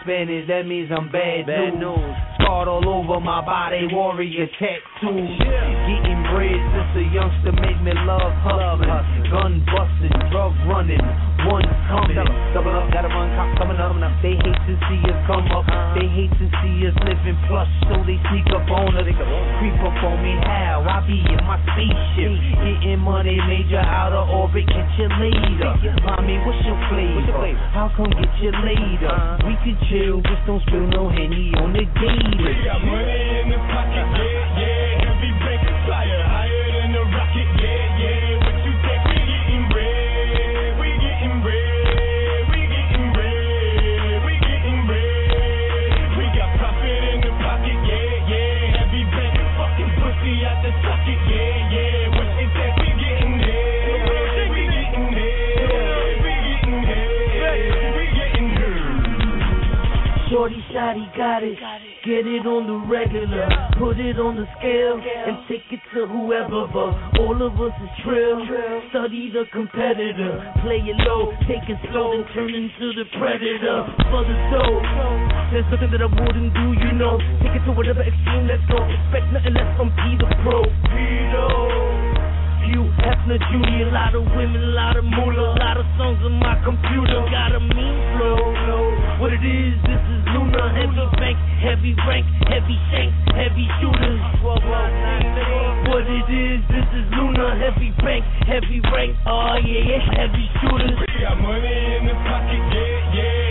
Spanish, that means I'm bad, Bad news. Scarred all over my body, warrior tattoos. Getting bread since a youngster made me love hustling. Gun busting, drug running, one coming. Double up, gotta run, cops coming up. They hate to see us come up. They hate to see us living plush, so they sneak up on us. Creep up on me, how? I be in my spaceship. Getting money, major out of orbit, catch you later. Mommy, what's your flavor? How come get you later? We can chill, just don't spill no henny on the gator. We got money in the pocket, yeah, yeah. Got it. Get it on the regular, put it on the scale, and take it to whoever. But all of us is trill. Study the competitor, play it low, take it slow, then turn into the predator. For the soul, there's nothing that I wouldn't do, you know. Take it to whatever extreme, let's go. Expect nothing less from P the Pro. Pedo. Hugh Hefner Jr., a lot of women, a lot of moolah, a lot of songs on my computer. Got a mean flow. What it is, this is Luna, heavy bank, heavy rank, heavy shanks, heavy shooters. What it is, this is Luna, heavy bank, heavy rank, oh yeah, yeah, heavy shooters. We got money in the pocket, yeah, yeah.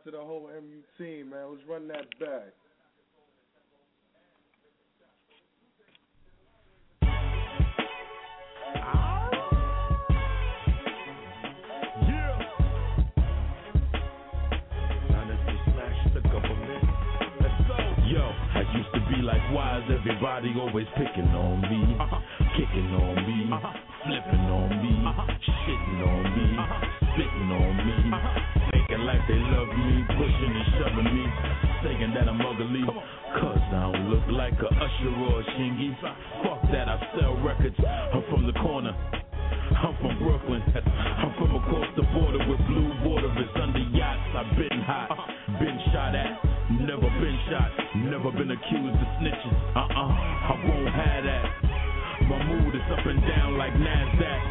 Out to the whole MU team, man. Let's run that back. Yo, I used to be like, why is everybody always picking on me? Uh-huh. Kicking on me, uh-huh. flipping on me, uh-huh. shitting on me, spitting on me, acting like they love me, pushing and shoving me, saying that I'm ugly. Cause I don't look like a usher or a shingy. Fuck that, I sell records. I'm from the corner. I'm from Brooklyn. I'm from across the border with blue water is under yachts. I've been hot, uh-huh. been shot at, never been shot, never been accused of snitching. Uh uh-uh, uh, I won't have that. My mood is up and down like NASDAQ.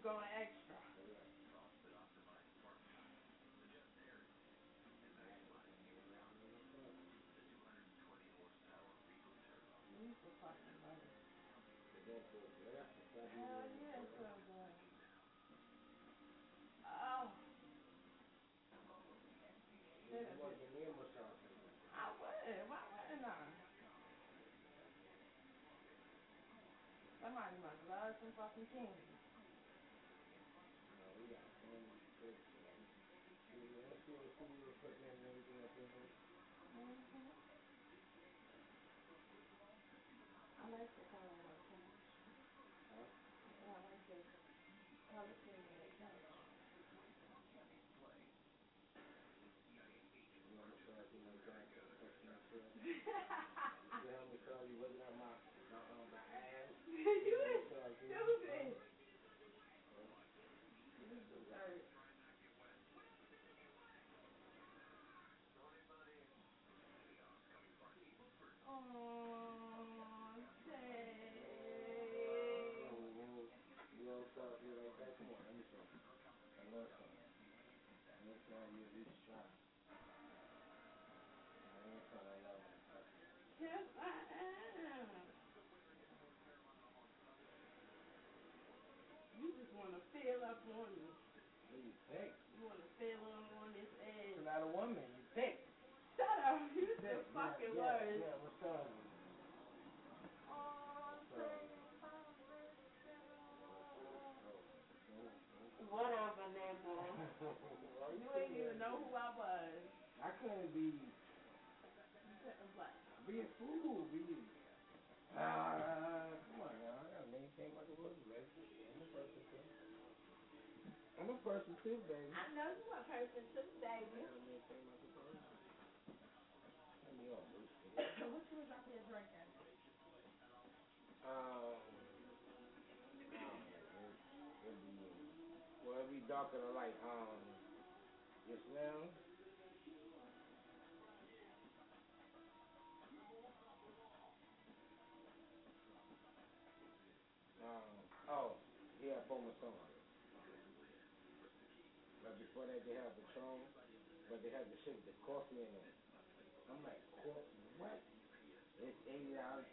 Going extra. Hell yeah, it's. Oh. I would. Why wouldn't I? Somebody must love some fucking candy. Mm-hmm. I like the color of that couch. Yeah, I like the color scheme of that couch. you is stupid. You deserve. Aww, Yes, I am. You just want to fill up on me. You pick. You want to fill on on this edge. It's not a woman. You pick. Shut up. You Pick. the fucking yeah, words. Yeah, yeah, what's up? Oh, So- Whatever, nigga. you ain't even know who I was. Couldn't be what? be a fool. Be uh, come on now. I gotta maintain my composure. I'm a person too. I'm a person too, baby. I know you a person too, baby. I gotta maintain my composure. Let me all loose. what you was out there drinking? Um. It, it'd be, well, it'd be darker than light. Um, yes, ma'am. Oh, yeah, Bomason. But before that, they had Patron, but they had the shit with the coffee in it. I'm like, what? It's eighty dollars.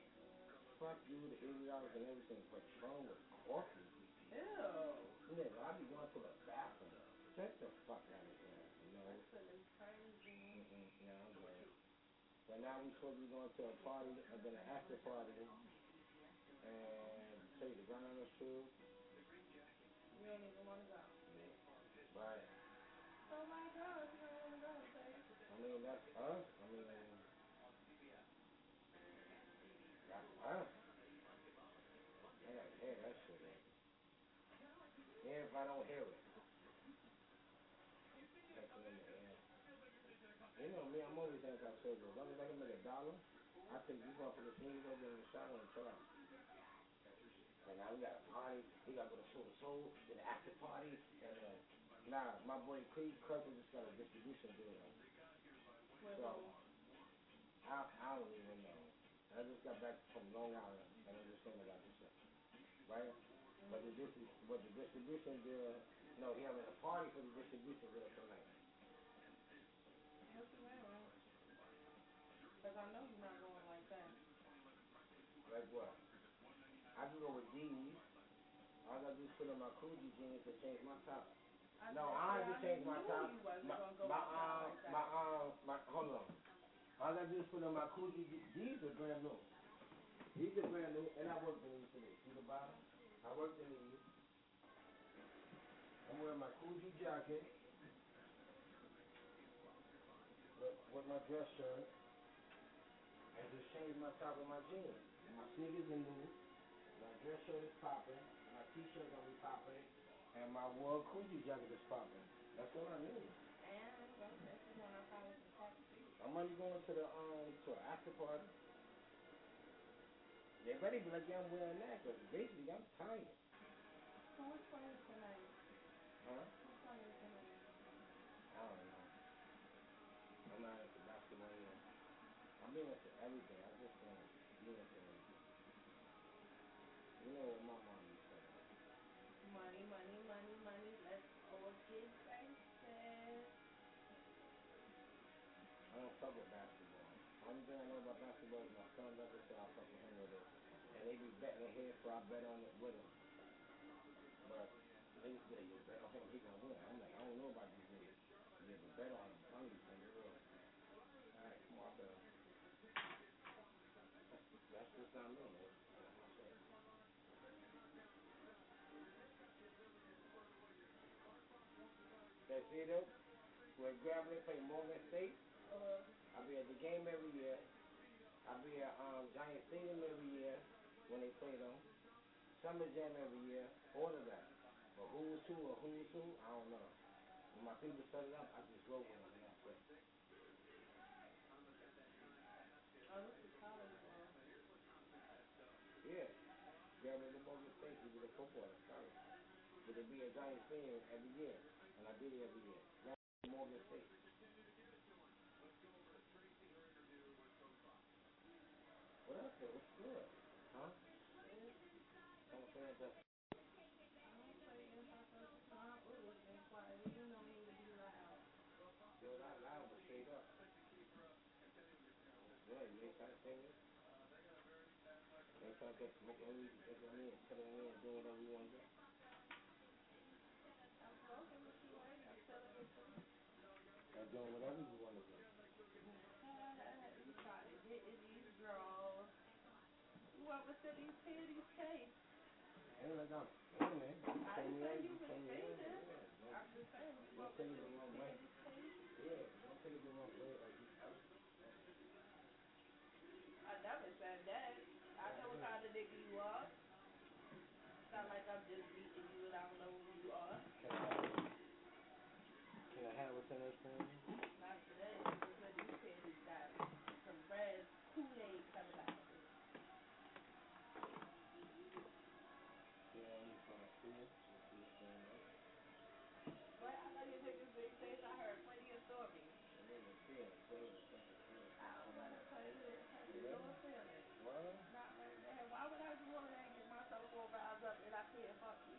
Fuck you, the eighty dollars and everything. Patron with coffee. Ew. Nigga, I be going to the bathroom. Get the fuck out of here, you know? That is crazy. Mm-mm, yeah, I'm. But now we supposed to be going to a party, and then an after party, and tell you the ground is true, You don't even want to go. but So why go if you don't want to go, babe? I mean that's us. I mean that's us. I gotta hear that shit. Man. Even if I don't hear it, that's in the air. You know me, I'm always anti-social. As long as I can make a dollar, I think you gonna put the sneakers over in the shop on the now we got a party, we gotta go to Soul to Soul, then the after party, and uh, nah, my boy Creed cousin just got a distribution deal. So. I, I don't even know. I just got back from Long Island, and I'm just saying about this shit, right? But the distri- but the distribution deal, no, he having a party for the distribution deal tonight. What's the matter? Because I know you're not going like that. Like what? I can go with these. All I gotta do is put on my Coogi jeans and change my top. I no, I have to change my top. my, my, um, like my, um, my, hold on. All I is put on my Coogi. These are brand new. These are brand new, and I worked in these today. See the bottom? I worked in these. I'm wearing my Coogi jacket with, with my dress shirt. I just changed my top of my jeans. My sneakers are new. My dress shirt is popping. T-shirt gonna be popping. And my World Coogi jacket is popping. That's all I need. And so if you want to follow. I'm only going to the um to an after party. They better be like, yeah, I'm wearing that, because basically I'm tired. So which one is tonight? Huh? Fuck with basketball. Only thing I know about basketball is my son does it, so I fuck with him with it. And they be betting their so I bet on it with him. But they just say, you bet on him, he gonna win. I'm like, I don't know about these niggas. You ever bet on him? I'm just saying, real. Alright, come on, man. That's just not me, man. That's see though? Where Grambling play Morgan State? I be at the game every year. I be at um, Giant Stadium every year when they play them. Summer Jam every year. All of that. But who's who or who's who, I don't know. When my people set it up, I just roll with them that's it. Oh, this is college ball. Yeah. Grambling the Morgan State, we do the football, that's college. But they be at Giant Stadium every year. And I do it every year. Grambling Morgan State. What up, though? What's good? Huh? I'm saying that. Yo, that loud was straight up. Yeah, you ain't trying to say me? You ain't trying to get smoke on me, get on me, and put on me, and do whatever you want to do? I'm doing whatever you want to do. You in these draws. Whoever said these panties case. Ain't like I'm, hey man, I didn't say you was hating. Yeah, I'm just saying, said it the these wrong way. panties case. Yeah, don't take it the wrong way. Like, you, I, I never said that. I know what kind of nigga you are. Sound like I'm just beating you and I don't know who you are. can I have, can I have what's in this thing? Not today, because these panties got some red Kool-Aid coming out of it. Yeah, I'm just gonna see it. Let's see what's going on. But I know your niggas big face. I heard plenty of stories. I'm gonna see it. See it. See it. See it. I don't want to play with it. I You just ready? don't feel it. What? Not right there. Why would I go over there and get myself all riled up and I can't fuck you?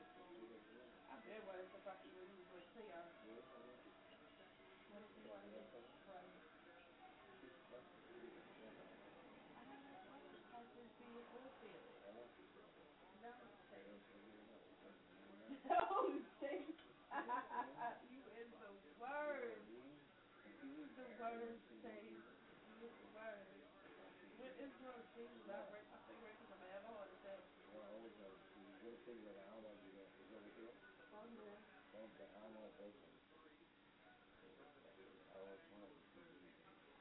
I've been wanting you when you was clear. What if you want to get right? I don't want to. I just be a full feeling. No, say No, say You is the worst. You is the worst, say You is the worst. What is wrong, see? Not break my finger because I'm having a heart attack. Well, I always have to see. What if they like, I don't want to do that. Is over here? Oh, yeah. Don't say, I don't want to say something. I always wanted to see you.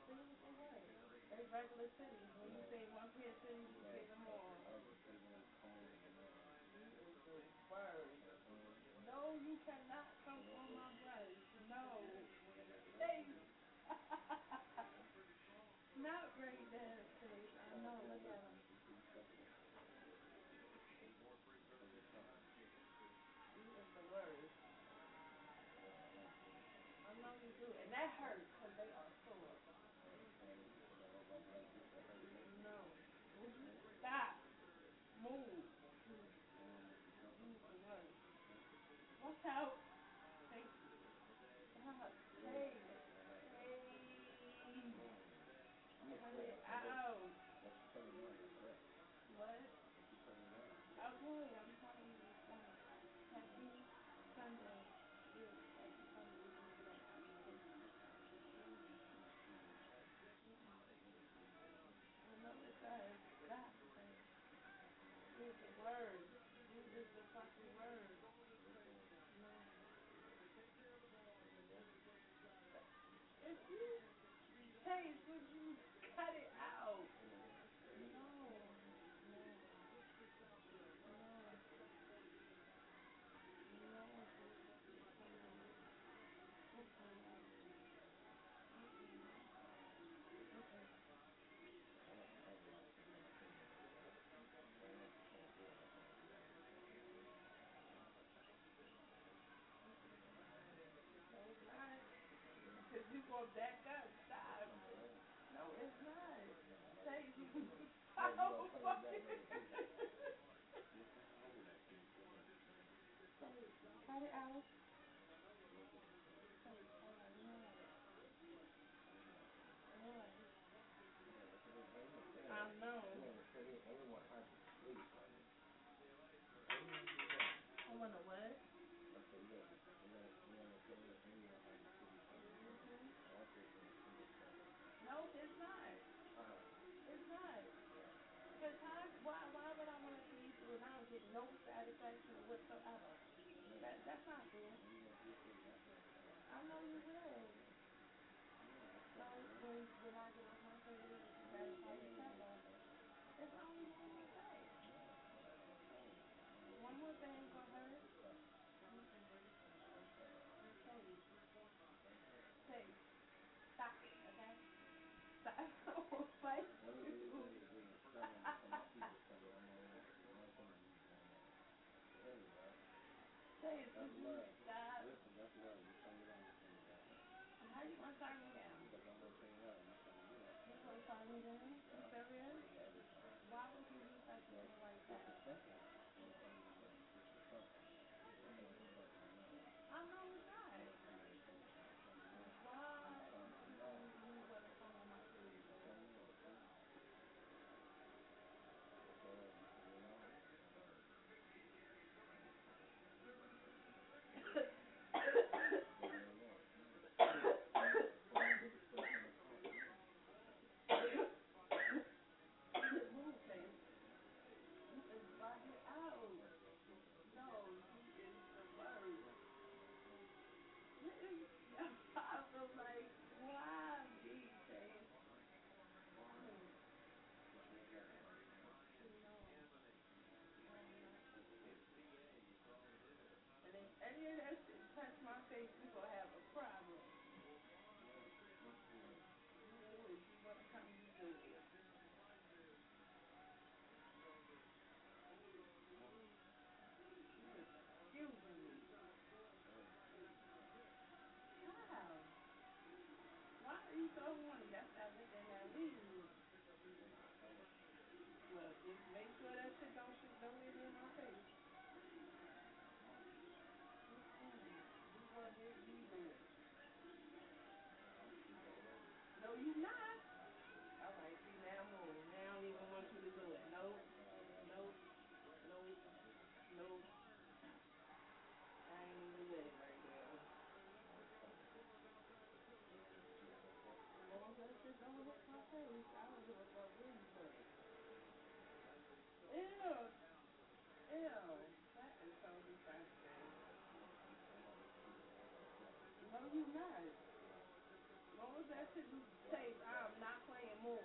See what they like. They regular titties. When you say one pair of titties, you say them all. No, you cannot come on my breast. No. Face. Not right there, face. I know. Look at him. You is the worst. I know you do. And that hurts because they are sore. No. Would you stop? Move. You is the worst. Watch out. Thank you. Stop. Hey. Hey. Cut it out. What? Okay, I'm telling you. Stop. Happy Sunday. You it does. Stop. Use the word. Use just the fucking word. No. If you taste, would you Try it. I know. I want a what? No, it's not. It's not. Because why, why would I want to see you I don't get no satisfaction whatsoever? That, that's not fair. I know you will. So when, when I get off my period, you satisfy yourself of it. It's only one more thing. One more thing hurt. Say, say, stop it, okay? Stop. Fight. Wait, wait, wait, wait. Tell them, tell my people tell me I'm the only one thing you doing that. Tell me, right? How you gonna turn me down? Because I'm gonna turn you down, you turn me down. Why would you do such a thing like that? a simple. I'm gonna turn you down. It's a simple. It's a simple matter. I know it's not. I'm gonna turn you down. Turn me down. Why Turn me would down. you wanna come on my period? Turn me down, see? So, you know, Move, babe. You is bugging out. No, you is the worst. You is your problem, like, why me, babe? Why? No. And if any of that shit touch my face, we gonna have a problem. You do it. You wanna come, you do it. You excusing me. How? Why are you so horny? That's that looking at me. Well, just make sure that shit don't shit nowhere near my face. Mm-mm. You gonna make me do it. No, you not. All right, see now move. Now I don't even want you to do it. No, no, no, no. I ain't even with it right now. As long as that don't hit my face, I don't give a fuck where you it. Ew. Ew. That is so disgusting. No, you not. As long as that shit is I'm not playing move.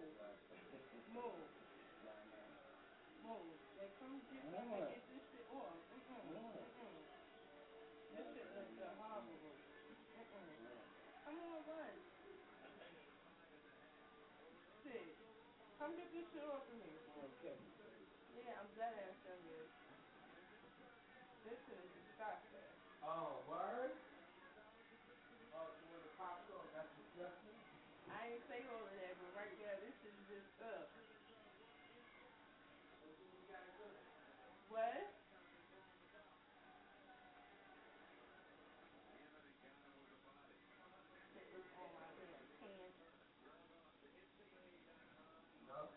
Move. Move. And come get up and get this shit off. Mm-mm. Mm-mm. This shit looks so horrible. Mm-mm. Come on, what? Shit. Come get this shit off of me. Yeah, I'm dead ass serious. This shit is disgusting. Oh, word? Oh, so when it pops off, that's disgusting? I ain't say all of that, but right there, this is just up. What? Shit is on my damn pants. No?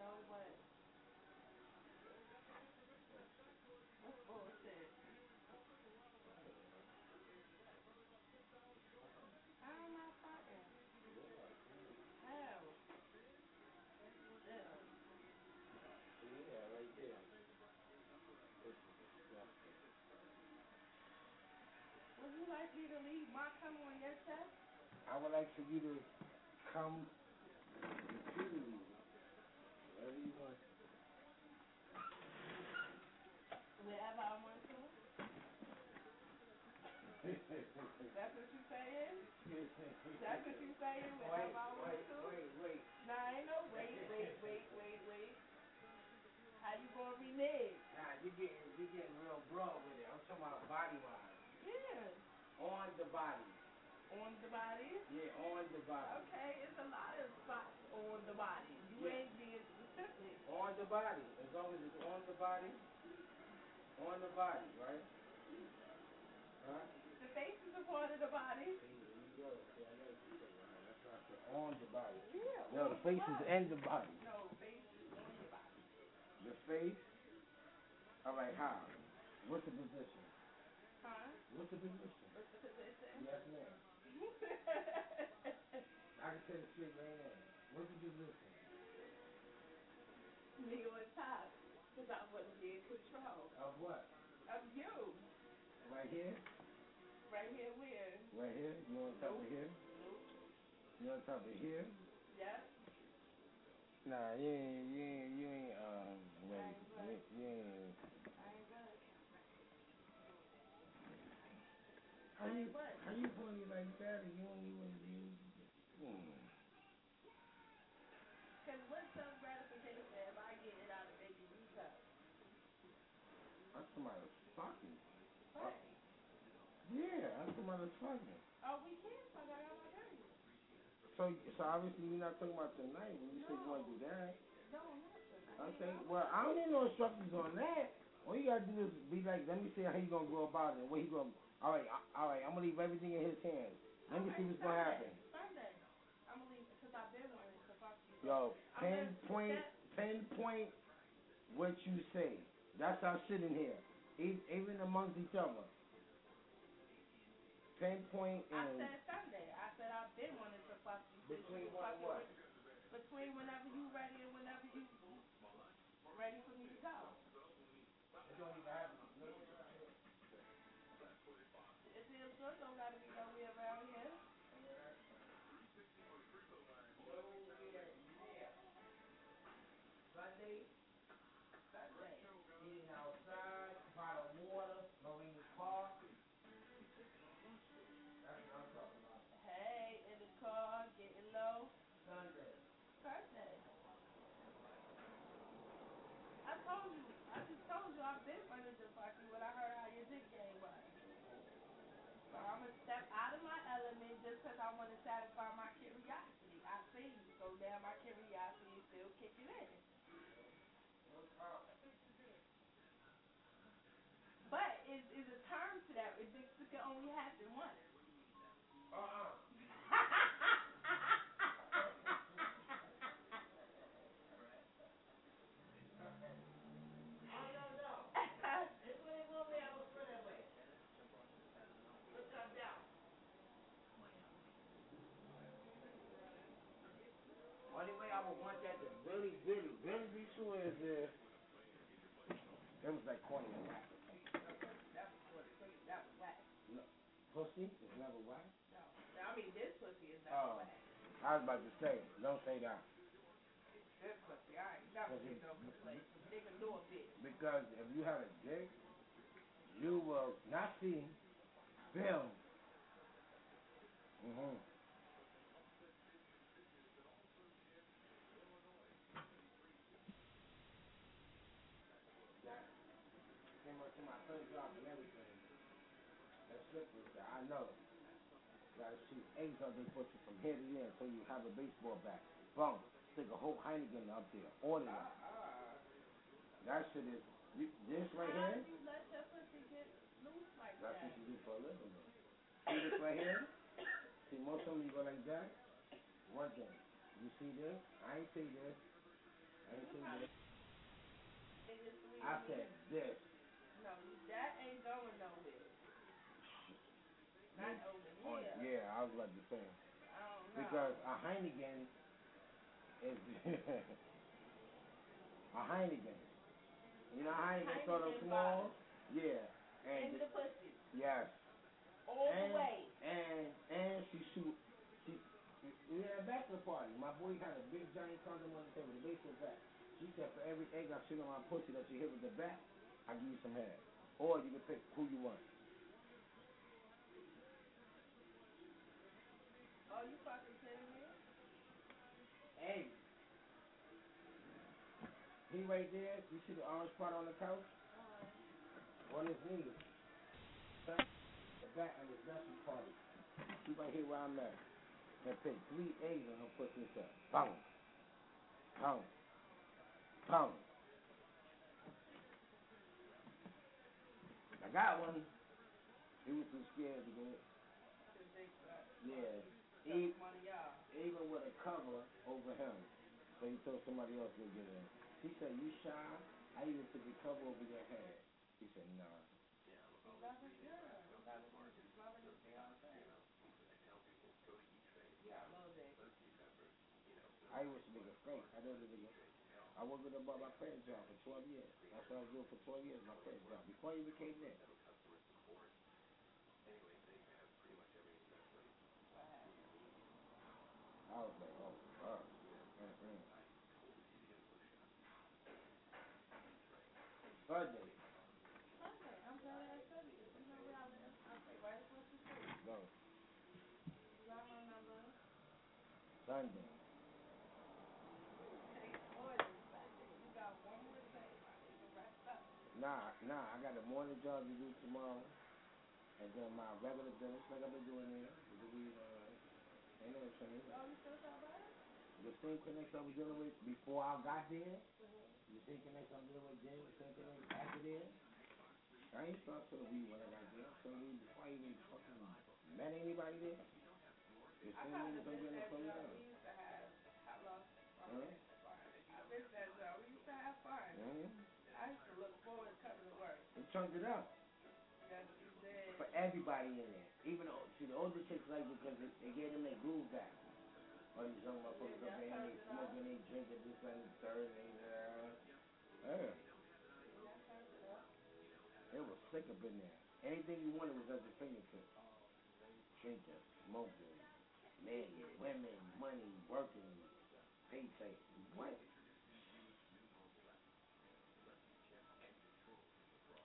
No, what? What's bullshit? How am I fucking? How? Yeah. Yeah, right there. Would you like me to leave my cum on your chest? I would like for you to come repeatedly. Wherever you want. Wherever I want to? That's what you saying? That's what you saying? Wherever I want wait, to? wait, wait. Nah, ain't no wait, wait, wait, wait, wait. How you gonna renege? Nah, you getting you getting real broad with it. I'm talking about body wise. Yeah. On the body. On the body? Yeah, on the body. Okay, it's a lot of spots on the body. You Yeah. ain't being specific. On the body. As long as it's on the body. On the body, right? Huh? The face is a part of the body. See, there you go. See, I know what you're saying. Right? That's why I said on the body. Yeah. No, the face is in the body. No, face is on the body. The face. All right, how? What's the position? What's the position? What's the? Yes, ma'am. I can tell the shit right now. What's the position? Me on top. Because I be in control. Of what? Of you. Right here? Right here where? Right here? You on top of here? You on top of here? Yep. Nah, you ain't, you ain't, you ain't, um. You, you ain't. How you, how you funny like that and you don't even, you, hmm. Because what's some gratification if I get it out of baby cup? That's somebody's fucking. What? Yeah, that's somebody's fucking. Oh, we can fuck. I got my dirty. So, so obviously you're not talking about tonight when you say you want to do that. No, I'm not. I Okay, well, I don't need no instructions on that. All you gotta do is be like, let me see how you gonna go about it and what he gonna. All right, I- all right, I'm gonna leave everything in his hands. Let me see what's gonna happen. Sunday. I'm going to leave because I've been wanting to fuck you. Yo, I'm pinpoint, pinpoint what you say. That's our shit in here, E- even amongst each other. Pinpoint and. I said Sunday. I said I've been wanting to fuck you. Between you what fucking what? Between whenever you ready and whenever you ready for me to go. Just 'cause I want to satisfy my curiosity. I you, so now my curiosity is still kicking in. But is is a term to that. It it can only happen once. Uh-uh. Only way I would want that to really, really, really be true is if it was like corny and whack. That was pussy. That was whack. No, pussy is never whack. No, I mean this pussy is Oh, never whack. I was about to say, don't say that. This pussy, I ain't never Pussy. get no complaint. Nigga know a bitch. Because if you have a dick, you will not see film. Mm-hmm. That came up to my first job and everything. That slip was there. I know. You gotta shoot A's on from here to there until you have a baseball bat. Boom. Stick a whole Heineken up there. Order that. That shit is you, this right How here. you let your pussy get loose like That's that? what you do for a living. though. See this right here? See, most of them you go like that. One thing. You see this? I ain't see this. I ain't see this. I said this. No, that ain't going nowhere. Not over On, here. yeah, I was about to say. I don't know. Because a Heineken is a Heineken. You know Heineken sort of small? Yeah. And in the pussy. yes. All and, the way. And and she shoot she we had a bachelor party. My boy had a big giant condom on the table, the baseball bat. She said for every egg I shoot on my pussy that you hit with the bat, I give you some head. Or you can pick who you want. Oh, you fucking kidding me? Hey. He right there, you see the orange part on the couch? Uh, On his knees. The back of his bachelor party. She right here where I'm at. And pick three A's on her pussy said, Boom. Boom. Boom. I got one. He was too scared to get it. Cause they suck. Yeah. Suck Even with a cover over him. So he told somebody else to get in. He said, You shy? I even took the cover over your head. He said, Nah. Yeah, eleven, eleven is Beyonce. Yeah, I was a nigga straight. I know the nigga. I worked with him about my credit job for 12 years. That's what I was doing for 12 years, my credit job. Before I even came there. I was like, oh, fuck. Mm-mm. Sunday. Sunday, I'm glad I said it. You know where I live? I stay right across the. No. You. Sunday. Hey, boy, it's Sunday. Nah, nah, I got a morning job to do tomorrow. And then my regular business, like I've been doing there, the ain't no change. Oh, you still sell bud? The same connection I was dealing with before I got there, Mm-hmm. the same connection I'm dealing with then, the same connection after there. I ain't start selling weed when I got there. I sold weed before I even fucking met anybody there. The same niggas I'm miss getting from job. now. We used to have, hello, Huh? I miss that job. We used to have fun. I used to look forward to coming to work. Chunked it up Yes, you did. for everybody in there. Even see, the older chicks like because it, it gave them their groove back. All these young motherfuckers up there, they smoking, they drinking this and the third, and they, uh. It was sick up in there. Anything you wanted was at your fingertips. Drinking, smoking, men, women, money, working, paycheck. What?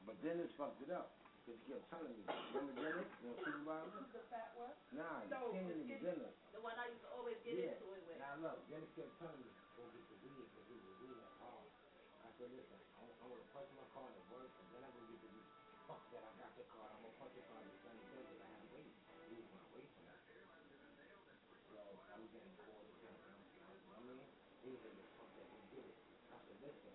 But Dennis fucked it up. He kept telling me, remember Dennis, your supervisor? The fat one? Nah, No, the skinny nigga Dennis. The one I used to always get yeah. into it with. Now look, Dennis kept telling me, go get the weed, because he was weed at home. I said, listen, I'm, I'm going to punch my car in the work, and then I'm going to get the weed. Fuck that, I got the car, I'm going to punch the car in the sunny day, because I had to wait. He was going to wait for that. So I was getting called to him, you know what I mean? He was like, fuck that, go get it. I said, listen,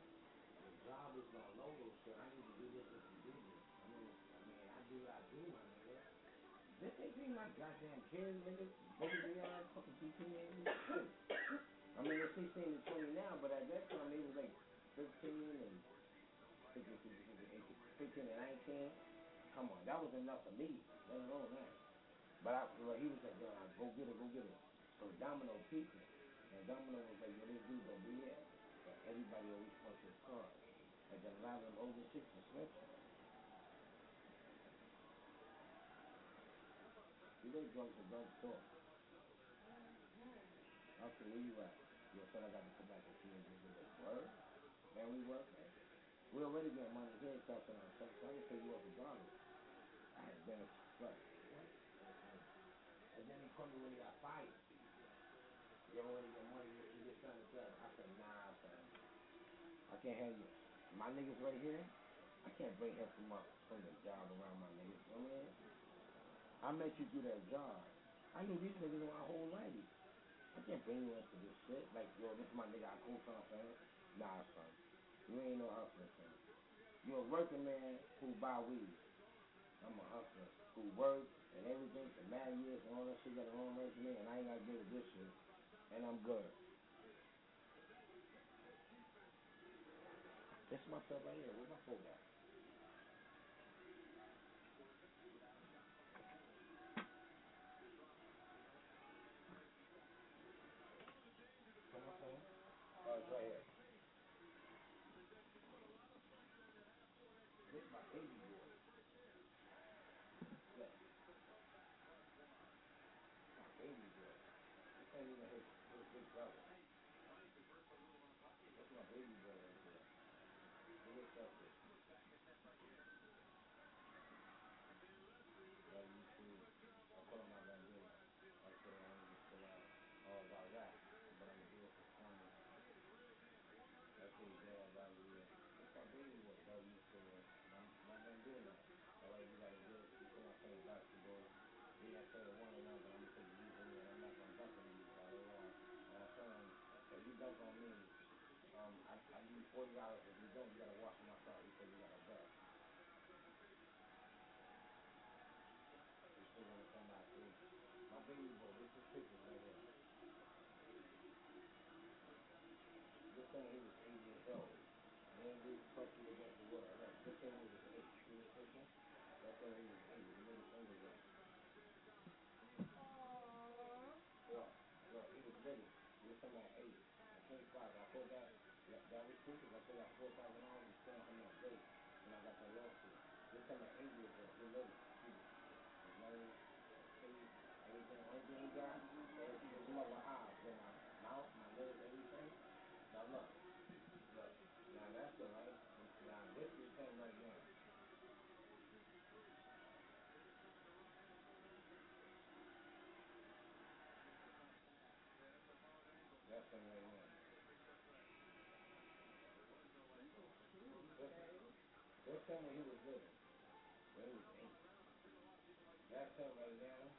the job is on logo shit, I need to do this, this, and do this. I mean, I mean, I do what I do, my nigga. This ain't be my goddamn kids, nigga. They all fucking 15 years. I mean, they're 16 and 20 now, but at that time, they was like 15 and 15, 15, 15, 15 and 19. Come on, that was enough for me, let alone that. But I, well, he was like, yo, go get it, go get it. So Domino peeped. And Domino was like, yo, this dude gonna be here. But everybody always wants his car. And then a lot of them older chicks are snitching. Know drunks and don't talk. I said, where you at? Yo, son, I got to come back and see you. Word. Man, we work, man. We already get money here, talking on something. So I'm gonna pay you off regardless. I had been a fuck. And then he told me when he got fired. You already get money, you get something to I said, nah, son. I can't have you. My niggas right here, I can't bring him from my from the job around my niggas. You know what I mean? I met you do that job. I knew these niggas my whole life. I can't bring you into this shit. Like, yo, this is my nigga I for him. Nah, son. You ain't no hustler, son. You're a working man who buy weed. I'm a hustler who work and everything for mad years and all that shit got a wrong resume and I ain't got to deal with this shit. And I'm good. This is my stuff right here. Where's my phone at? Come on, phone. Oh, it's right here. This is my baby boy. Look. My baby boy. This ain't even his, his big brother. That's my baby boy right there. He looks up there. Like you see, I told him I got do it. I said I wanted to chill out. All about rap, but I'm gonna do it for fun. That's what he did about it. Yeah. That's my baby boy. That you say, I'm not gonna do that. All right, you gotta do it. You come out playing basketball. We not one on one, I'm you you, I'm not gonna you. Right, and I him, if you duck on me, um, I I give you forty dollars. If you don't, you gotta wash my car. Said you gotta bet. You still gonna come back to my baby boy. This is pictures right. This thing he was eight years old. And then we fucked you the world. This thing he was eight. Picture? Eight. He made his fingers up. Look, look, he was little. He was something like eight. I think five. I pulled that. That, that was stupid. I paid like four thousand dollars to stand on that date, and I got the lawsuit. This time at eight years old. Little. He was nose, face, everything. Only thing he got was he was with eyes. Then my mouth, my nose, everything. Now look, look. Now that's the right. Now this is him right now. That's him right now. This, when he was little. When he was eight. That's him right now.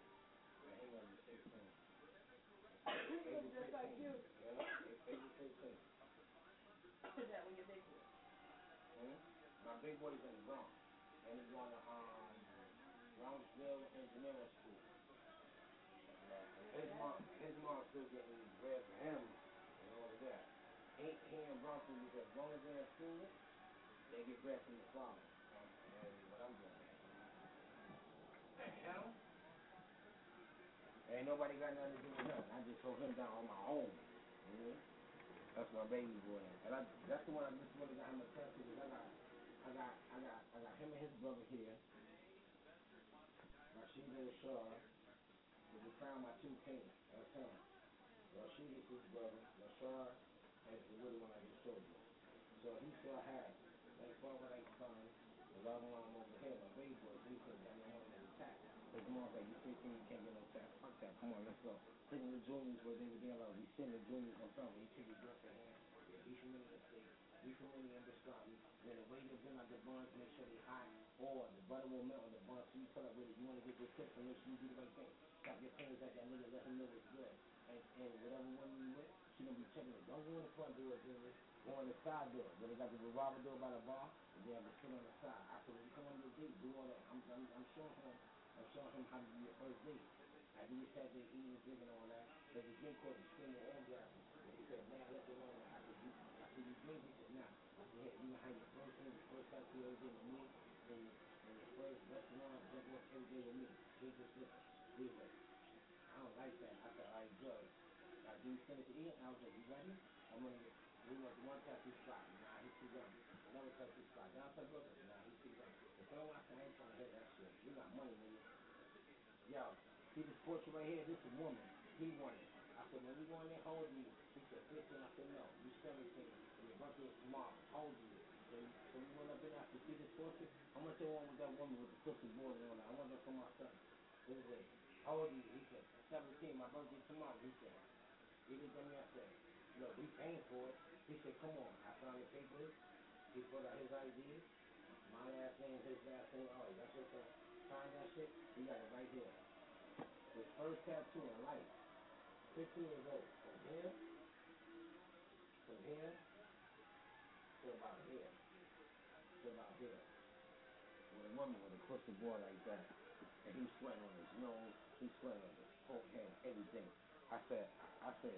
And he gonna sixteen. He looks just like you. Yeah, age fifteen. That when you're big boy. Hmm? My big boy's in the Bronx. And he's going to um Brownsville Engineering School. His mom his mom still getting bread for him and all of that. Ain't here in Brooklyn because as long as they're in school, they get bread from the father. And, and what I'm doing. The hell? Ain't nobody got nothing to do with him. I just throw him down on my own. You know? That's my baby boy. And I, that's the one I just really got him attached to because I got, I got, I got, I got him and his brother here. Rashida and Shaw. We found my two kings. That's him. Rashid is his brother. Rashad is the little one I just showed you. So he still has. They father like son. The other one I'm over here, my baby boy, he said, "Daddy, I want to attack." His like, "You can't get no tax. Fuck that. Come on, let's go." Taking the juniors where they were there, like we send the juniors on something. He took his girlfriend hand. He's from State. We from Indian Biscotti. When the waiters bring out the buns, make sure they hot, or the butter will melt on the bun. So you up with it. You want to get your tips and make sure you do the right thing. Stop your fingers at that nigga, let him know it's good. And, and whatever one you with, she gonna be checking it. Don't go in the front door, Jimmy. Go on the side door. Where they got the revolver door by the bar, and they have to sit on the side. I said, when you come on your date, do all that. I'm, I'm, I'm showing him, I'm showing him how to do your first date. After you sat there eating, drinking, all that, there's a drink called the Screaming Orgasm. He said, man, let the alone. I said, you, I said, you drink? He said, nah. I said, hey, you know how your first thing, your first time to everything with me, and, and your first restaurant, jump off every day with me. Drink. He was like, I don't like that. I said, right, good. Now, do you finish eating? I was like, you ready? I'm gonna we went to one tattoo spot. Nah, he's too young. Another tattoo spot. Down to brother. Nah, he's too young. The third one, I said, I ain't trying to hear that shit. You got money, nigga. Yo, see this portrait right here? This is a woman. He wanted. I said, when we go in there, how old are you? He said, 15. I said, no, you 17. And your birthday is tomorrow. How old are you? So, so we went up in there. I said, see this portrait? I want the one with that woman with the pussy board on it. I want that for my son. This is it. How old are you? He said, 17. My birthday tomorrow. He said, he looked at me. I said, look, we paying for it. He said, come on. I signed the papers. He put out his ID. My last name, his last name. Oh, that's your son. Sign that shit. He got it right here. His first tattoo in life. 15 years old. From here, from here, to about here. To about here. With a woman with a crystal ball like that. And he's sweating on his nose. He's sweating on his forehead, everything. I said, I said,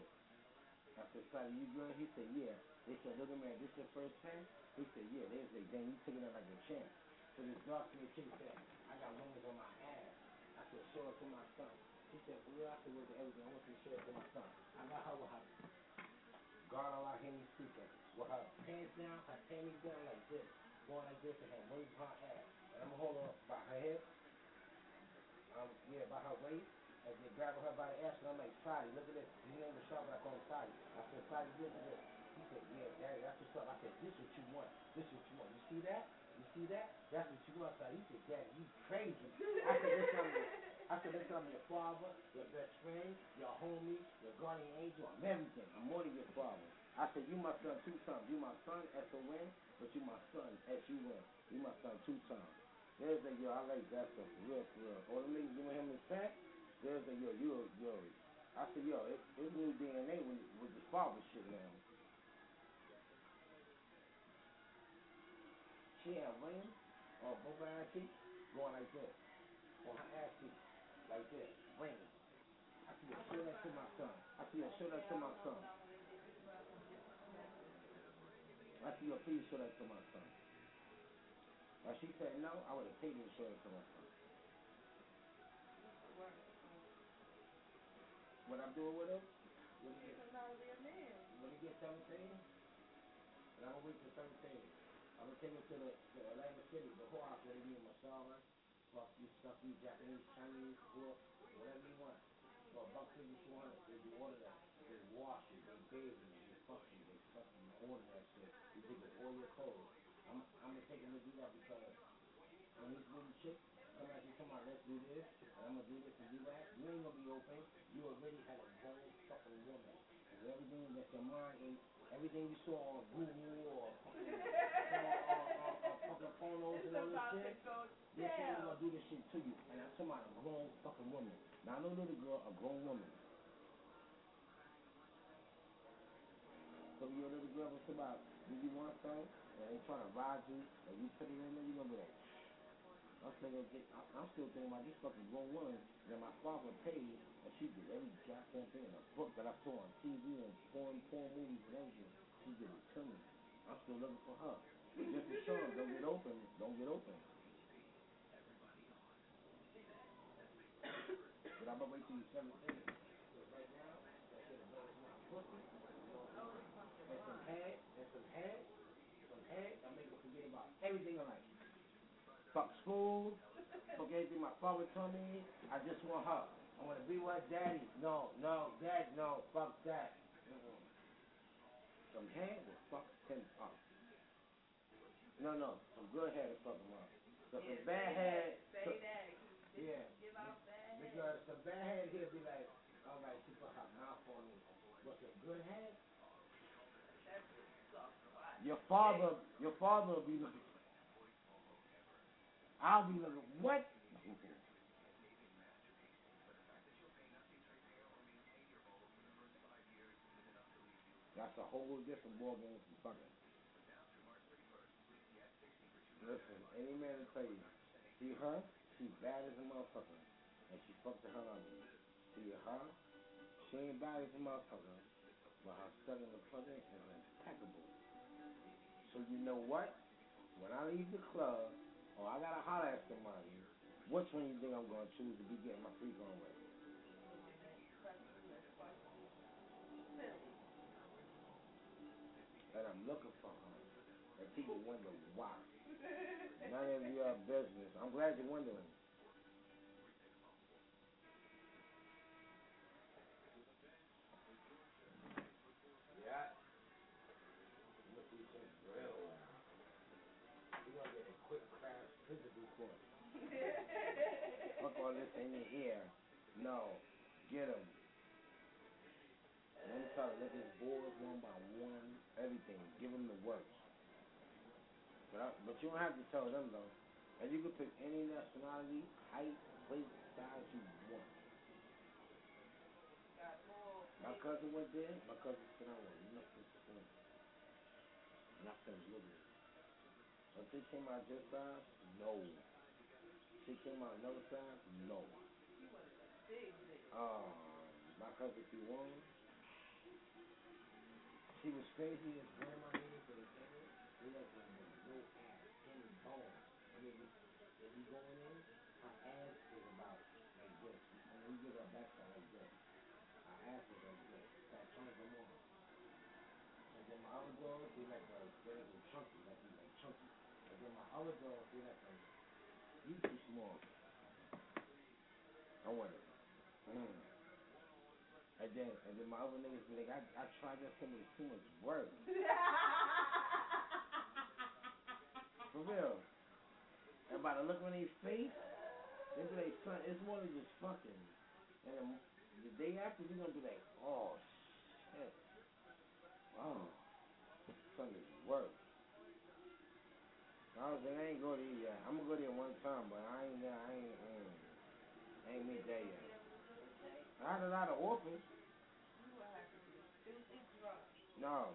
I said, Sonny, you good? He said, yeah. They said, look at man, this your first pen? He said, yeah. They said, dang, you taking it like a champ. So this dark skinned chick said, I got wounds on my ass. I said, show it to my son. He said? I said, where's the everything? I want you to show it to my son. I got her with her God Allah Henry speaking. With her pants down, her panties down like this. Going like this and her on her ass. And I'm holding her by her hip. Um, yeah, by her waist. And they grabbing her by the ass, and I'm like, Sadi, look at this. His name was Sharp, but I call him Sadi. I said, Sadi, look at this. He said, yeah, daddy, that's what's up. I said, this what you want. This what you want. You see that? You see that? That's what you want, Sadi. He said, daddy, you crazy. I said, I'm your, I said, listen, I'm your father, your best friend, your homie, your guardian angel. I'm everything. I'm more than your father. I said, you my son two times. You my son, S-O-N, but you my son, S-U-N. You my son two times. There's a, yo, I like that stuff, real, for real. All the niggas giving him his pack, there's a, yo, you, yo. I said, yo, it, it's new DNA with, with the father shit now. She had rings on both of her going like this. On her ass cheeks, like this, rings. I said, yo, show that to my son. I said, yo, show that to my son. I said, yo, please show that to my son. If she said no, I would have paid the insurance for her. What I'm doing with her? When he He's get, about to be a man. when he get 17, and I'm gonna wait till 17. I'm gonna take her to the to Atlantic City, the whole house where they be a massage, fuck you, you, Japanese, Chinese, pork, whatever you want. For a buck fifty, two hundred, do all of that. They wash you, they bathe you, they fuck you, they fuck you, order that shit. You take off all your clothes. I'm I'm gonna take him to do that because when these little chicks come at you, come on, let's do this, and I'm gonna do this and do that, you ain't gonna be open. You already had a grown fucking woman. Everything that your mind and everything you saw on Google or fucking, fucking pornos and all this shit, this shit down. gonna do this shit to you. And I'm talking about a grown fucking woman. Not no little girl, a grown woman. So a little girl, it's about, do you want something? And they trying to ride you, and you put it in there, you gonna be like, I'm still get, I'm still thinking about this fucking grown woman that my father paid, and she did every goddamn thing in a book that I saw on TV and porn, porn movies and everything. She did it to me. I'm still looking for her. Just to show don't get open, don't get open. But I'm gonna wait till you're 17. Right now. And some and some some make her forget about everything in life. Fuck school, fuck everything my father told me. I just want her. I want to be with daddy. No, no, dad, no, fuck that. Some head will fuck him up. No, no, some good head will fuck him up. So some bad head. Say so- that. Yeah. Give out bad head. Because some bad head, he'll be like, all right, she put her mouth on me. But some good head, That just sucks. Why? your father, your father will be looking. I'll be looking. What? That's a whole different ball game from fucking. Listen, any man will tell you, see her, she's bad as a motherfucker, and she fucked of me. See her, she ain't bad as a motherfucker, but her son in the is impeccable. So you know what? When I leave the club, or I gotta holler at somebody, which one you think I'm gonna choose to be getting my freak on with? And I'm looking for her. And people wonder why. None of your business. I'm glad you're wondering. All this in your ear. No. Get him. Let him try to boards one by one, everything. Give the works. But, I, but you don't have to tell them though. And you can pick any nationality, height, weight, size you want. My cousin went there. My cousin said I want nothing slim. Nothing little. If they came out your size, no. She came out another size, no. Um, my cousin P1, she was crazy as grandma lady for the family. She had like no ass, skinny I mean, if going in, her ass is about like this. Then you give her backside like this. Her ass is like this. That turns them on. And then my other dog, they like like they like them chunky, like they like chunky. And then my other dog, they like like you too small. I want it. Mm. And then and then my other niggas be like, I I tried that but it's too much work. For real. And by the look on their face, they be like, son, it's more than just fucking. And then the day after, we gonna be like, oh shit. Oh, son is work. I was like, I ain't go there yet. I'm gonna go there one time, but I ain't there. I ain't, I ain't, I ain't meet that yet. I had a lot of offers. No.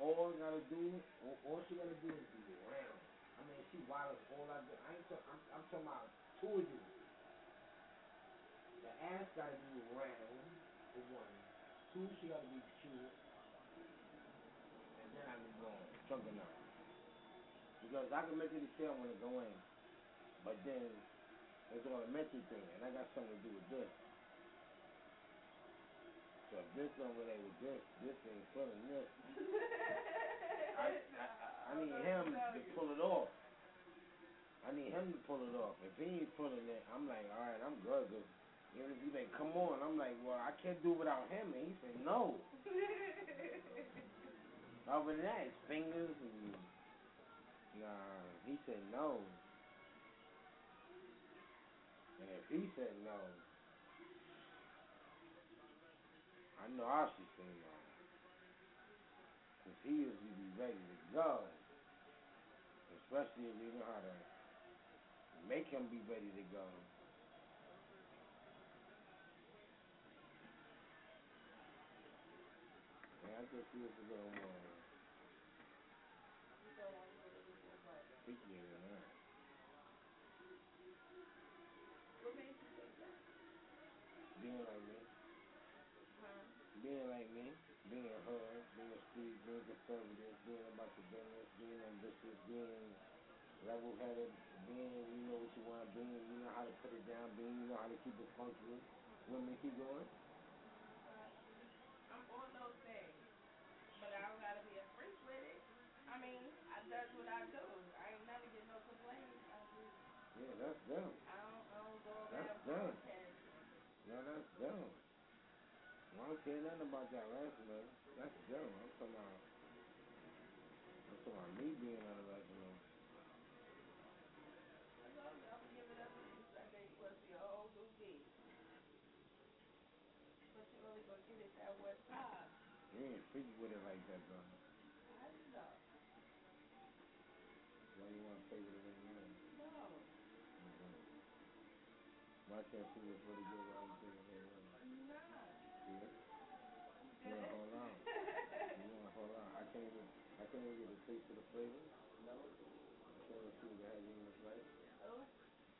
All I gotta do, all, all she gotta do is be round. Mean, she all I do. I ain't talk, I'm, I'm talking about two of you. The ass gotta be round, for one. Two, she gotta be cute. And then I can go on, chunking up. Because I can mentally say I want to go in, but then it's all a mental thing, and I got something to do with this. So if this don't relate with this, this ain't feeling this. I, I, I need him to pull it off. I need him to pull it off. If he ain't pulling it, I'm like, all right, I'm good. Cause even if he like, come on, I'm like, well, I can't do without him. And he said, no. Other than that, his fingers and nah, he said no. And if he said no, I know I should say no. Cause he usually be ready to go. Especially if you know how to make him be ready to go. And I just feel a little more freakier than that. What made you? Being like me. Huh? Being like me, being hood, being street, being conservative, being about the business, being ambitious, being level headed, being you know what you want, being you know how to put it down, being you know how to keep it me to keep going? I'm all those things, but I don't gotta be a freak with it. I mean, I does what I do. I ain't never get no complaints. I just, Yeah, that's them. I don't, I don't go That's around them. broadcasting. No, that's them. I don't care nothing about that resume. That's them. I'm talking about. I'm talking about me being on the resume. I told you I'm gonna give it up to you Sunday. You gonna see a whole new me. But you only gonna get it that one You ain't freaky with it like that, know. Why you want to play with it anymore? No. Mm-hmm. Why can't see what's really good while you think it's really good? I'm not. See it? You wanna hold on. You wanna hold on. I can't even, I can't even get a taste of the flavor. No. I can't even see what the heck in this right. Oh,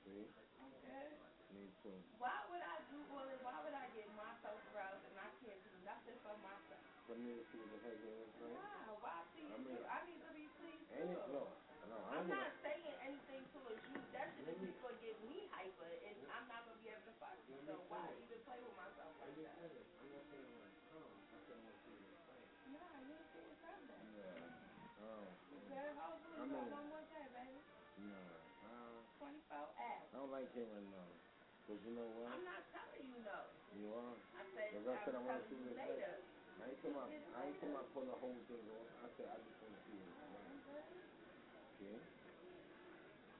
See? okay. Me too. Why would I do all this? Why would I get myself aroused and I can't do nothing for myself? For me to see heck in this right. Why? Why I mean- you? I need to be pleased too. No. No, I I'm not saying anything towards you. That shit is just gonna get me hyper, and I'm not gonna be able to fuck you. So why even play with myself like that? I'm not saying when it comes. I said I want to see what it's like. Nah, see it Sunday. Yeah. Oh. Okay, hopefully I you got mean- one more baby. No. Uh, 24 hours. I don't like hearing no. Cause you know what? I'm not telling you no. You are. I said I said I I'm want to telling you later. like. I ain't talking about. I ain't talking about pulling the whole thing off. I said I just want to see like. Okay.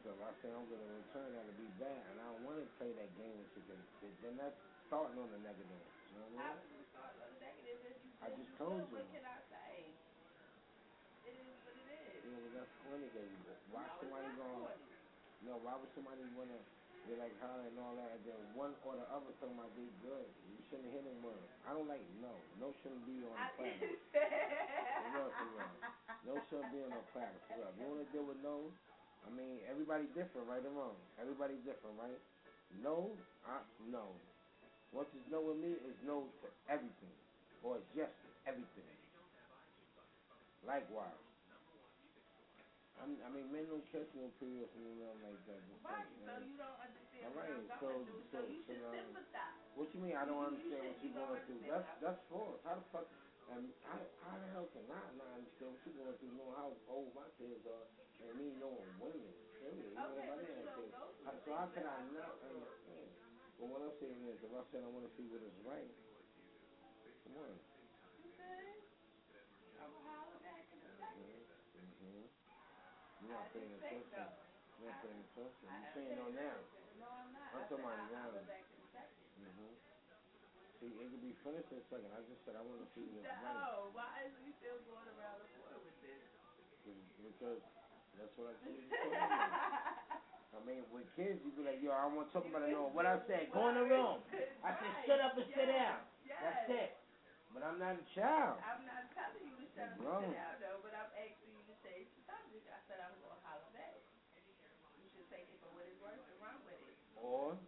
So if I say I'm gonna return, that'll be bad, and I don't want to play that game with you. Then, then that's starting on the negative. You know what I mean? would you on the negative I just told good? What you. can I say? It is what it is. Yeah, but that's corny. Cause why no, somebody gonna? No, why would somebody wanna? They like holler and all that, and then one or the other talking about they good. You shouldn't hear them words. I don't like no. No shouldn't be on the I platter. For real, for real. No shouldn't be on the platter. For real. If you wanna deal with no, I mean everybody different, right or wrong. Everybody different, right? No, I no. Once it's no with me, it's no to everything, or it's yes to everything. Likewise. I'm, I mean, men don't catch no periods and nothing like that. Just Right, like, so you don't understand All what I'm so going through, so, so you should now, sympathize. what you mean? I don't You- you understand what should- you're going through. That's that's false. How the fuck? Um, how how the hell can I not understand what you're going through? Knowing how old my kids are and me knowing women. Period. You know, Okay, but you don't go through how- so how can I I not understand? But what I'm saying is, if I said I want to see what is right, come on. Okay? I'm gonna holler back in a second. Mm-hmm. You're not paying attention. You're not paying attention. You're am saying no now. No, I'm not. I'm talking about now. holler back in a second. Mm-hmm. See, it could be finished in a second. I just said I want to see it's. No, why is we still going around the board with this? Because that's what I told you. I mean, with kids, you be like, yo, I don't want to talk about it no more. What I said, go in the room. I said, shut up and sit down. yes. That's it. But I'm not a child. I'm not telling you to shut up and sit down, though, but I'm asking you to change the subject. I said I'm going to holler back. You should take it for what it's worth and run with it. Or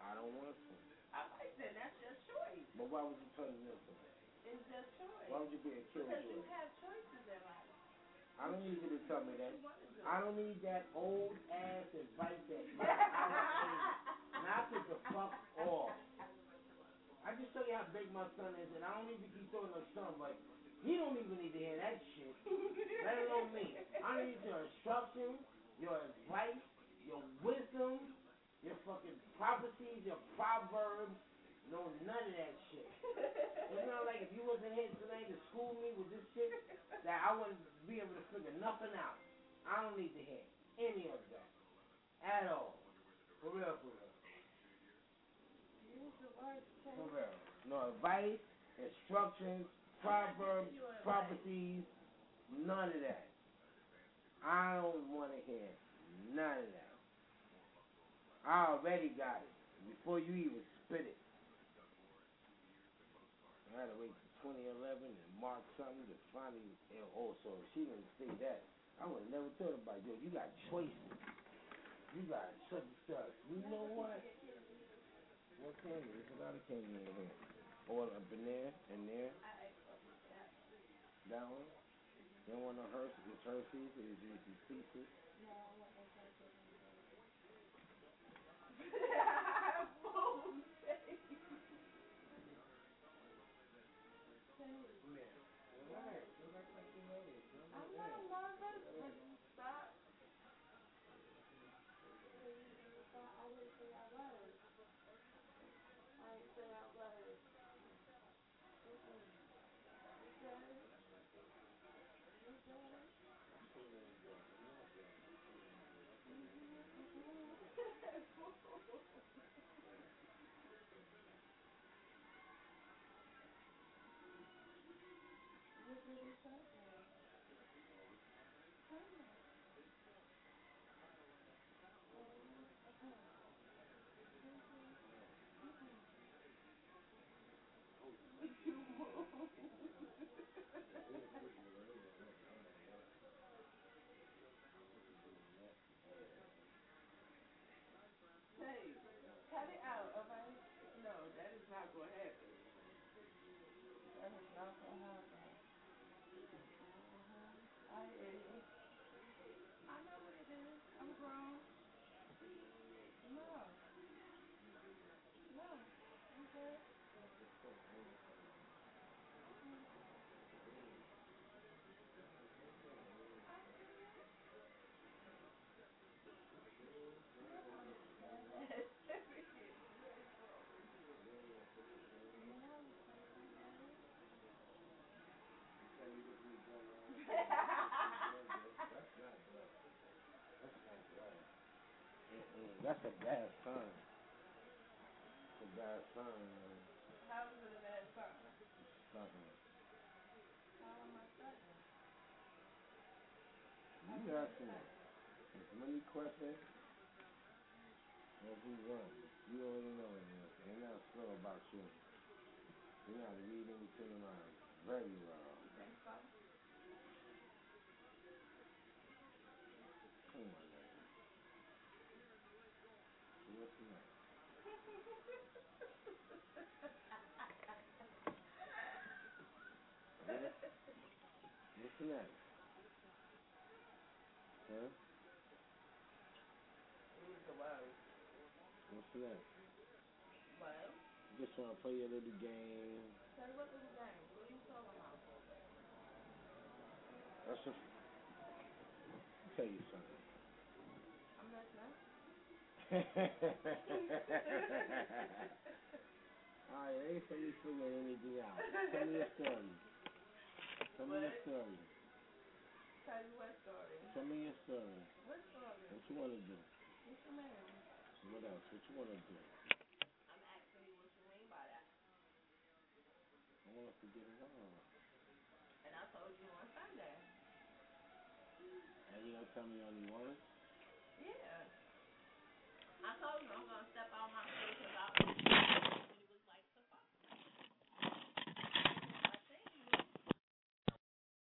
I don't want to. All right, then that's your choice. But why would you turn it into? It's your choice. Why would you be a killer? Because you have choices in life. I I don't need you to tell me that. I don't need that old ass advice that knock it the fuck off. I just show you how big my son is, and I don't even keep throwing no son, but he don't even need to hear that shit. Let alone me. I need your instruction, your advice, your wisdom, your fucking prophecies, your proverbs. No, none of that shit. It's not like if you wasn't here tonight to school me with this shit, that I wouldn't be able to figure nothing out. I don't need to hear any of that. At all. For real, for real. For real. No advice, instructions, proverbs, prophecies, none of that. I don't want to hear none of that. I already got it before you even spit it. I had to wait till 2011 and mark something to finally. and Also, if she didn't say that, I would have never thought about yo. You got choices. You got such and such. You know what? What candy? There's a lot of candy in here. All up in there, and there. That one. Then one of hers is Hershey's. Is Reese's Pieces yeah. Okay. Mm-mm, That's a bad sign. It's a bad sign, man. How is it a bad sign? Something. How am I stuttering? You asking as many questions as we want. You already know it, man. They're not slow about you. You know how to read in between the very well. You think so? Come on, man. What's next? What? What's next? Huh? Use the. What's next? Well, Just want to play a little game. say what little game? What are you talking about? That's just tell you something. I'm listening. Alright, I ain't say you figure anything out. Tell me a story. Tell me a What? story. Tell you what story? Tell me a story. What story? What you wanna do? What you mean? What else? What you wanna do? I'm asking you what you mean by that. I want us to get involved. And I told you on Sunday. And you gonna tell me only once? Yeah.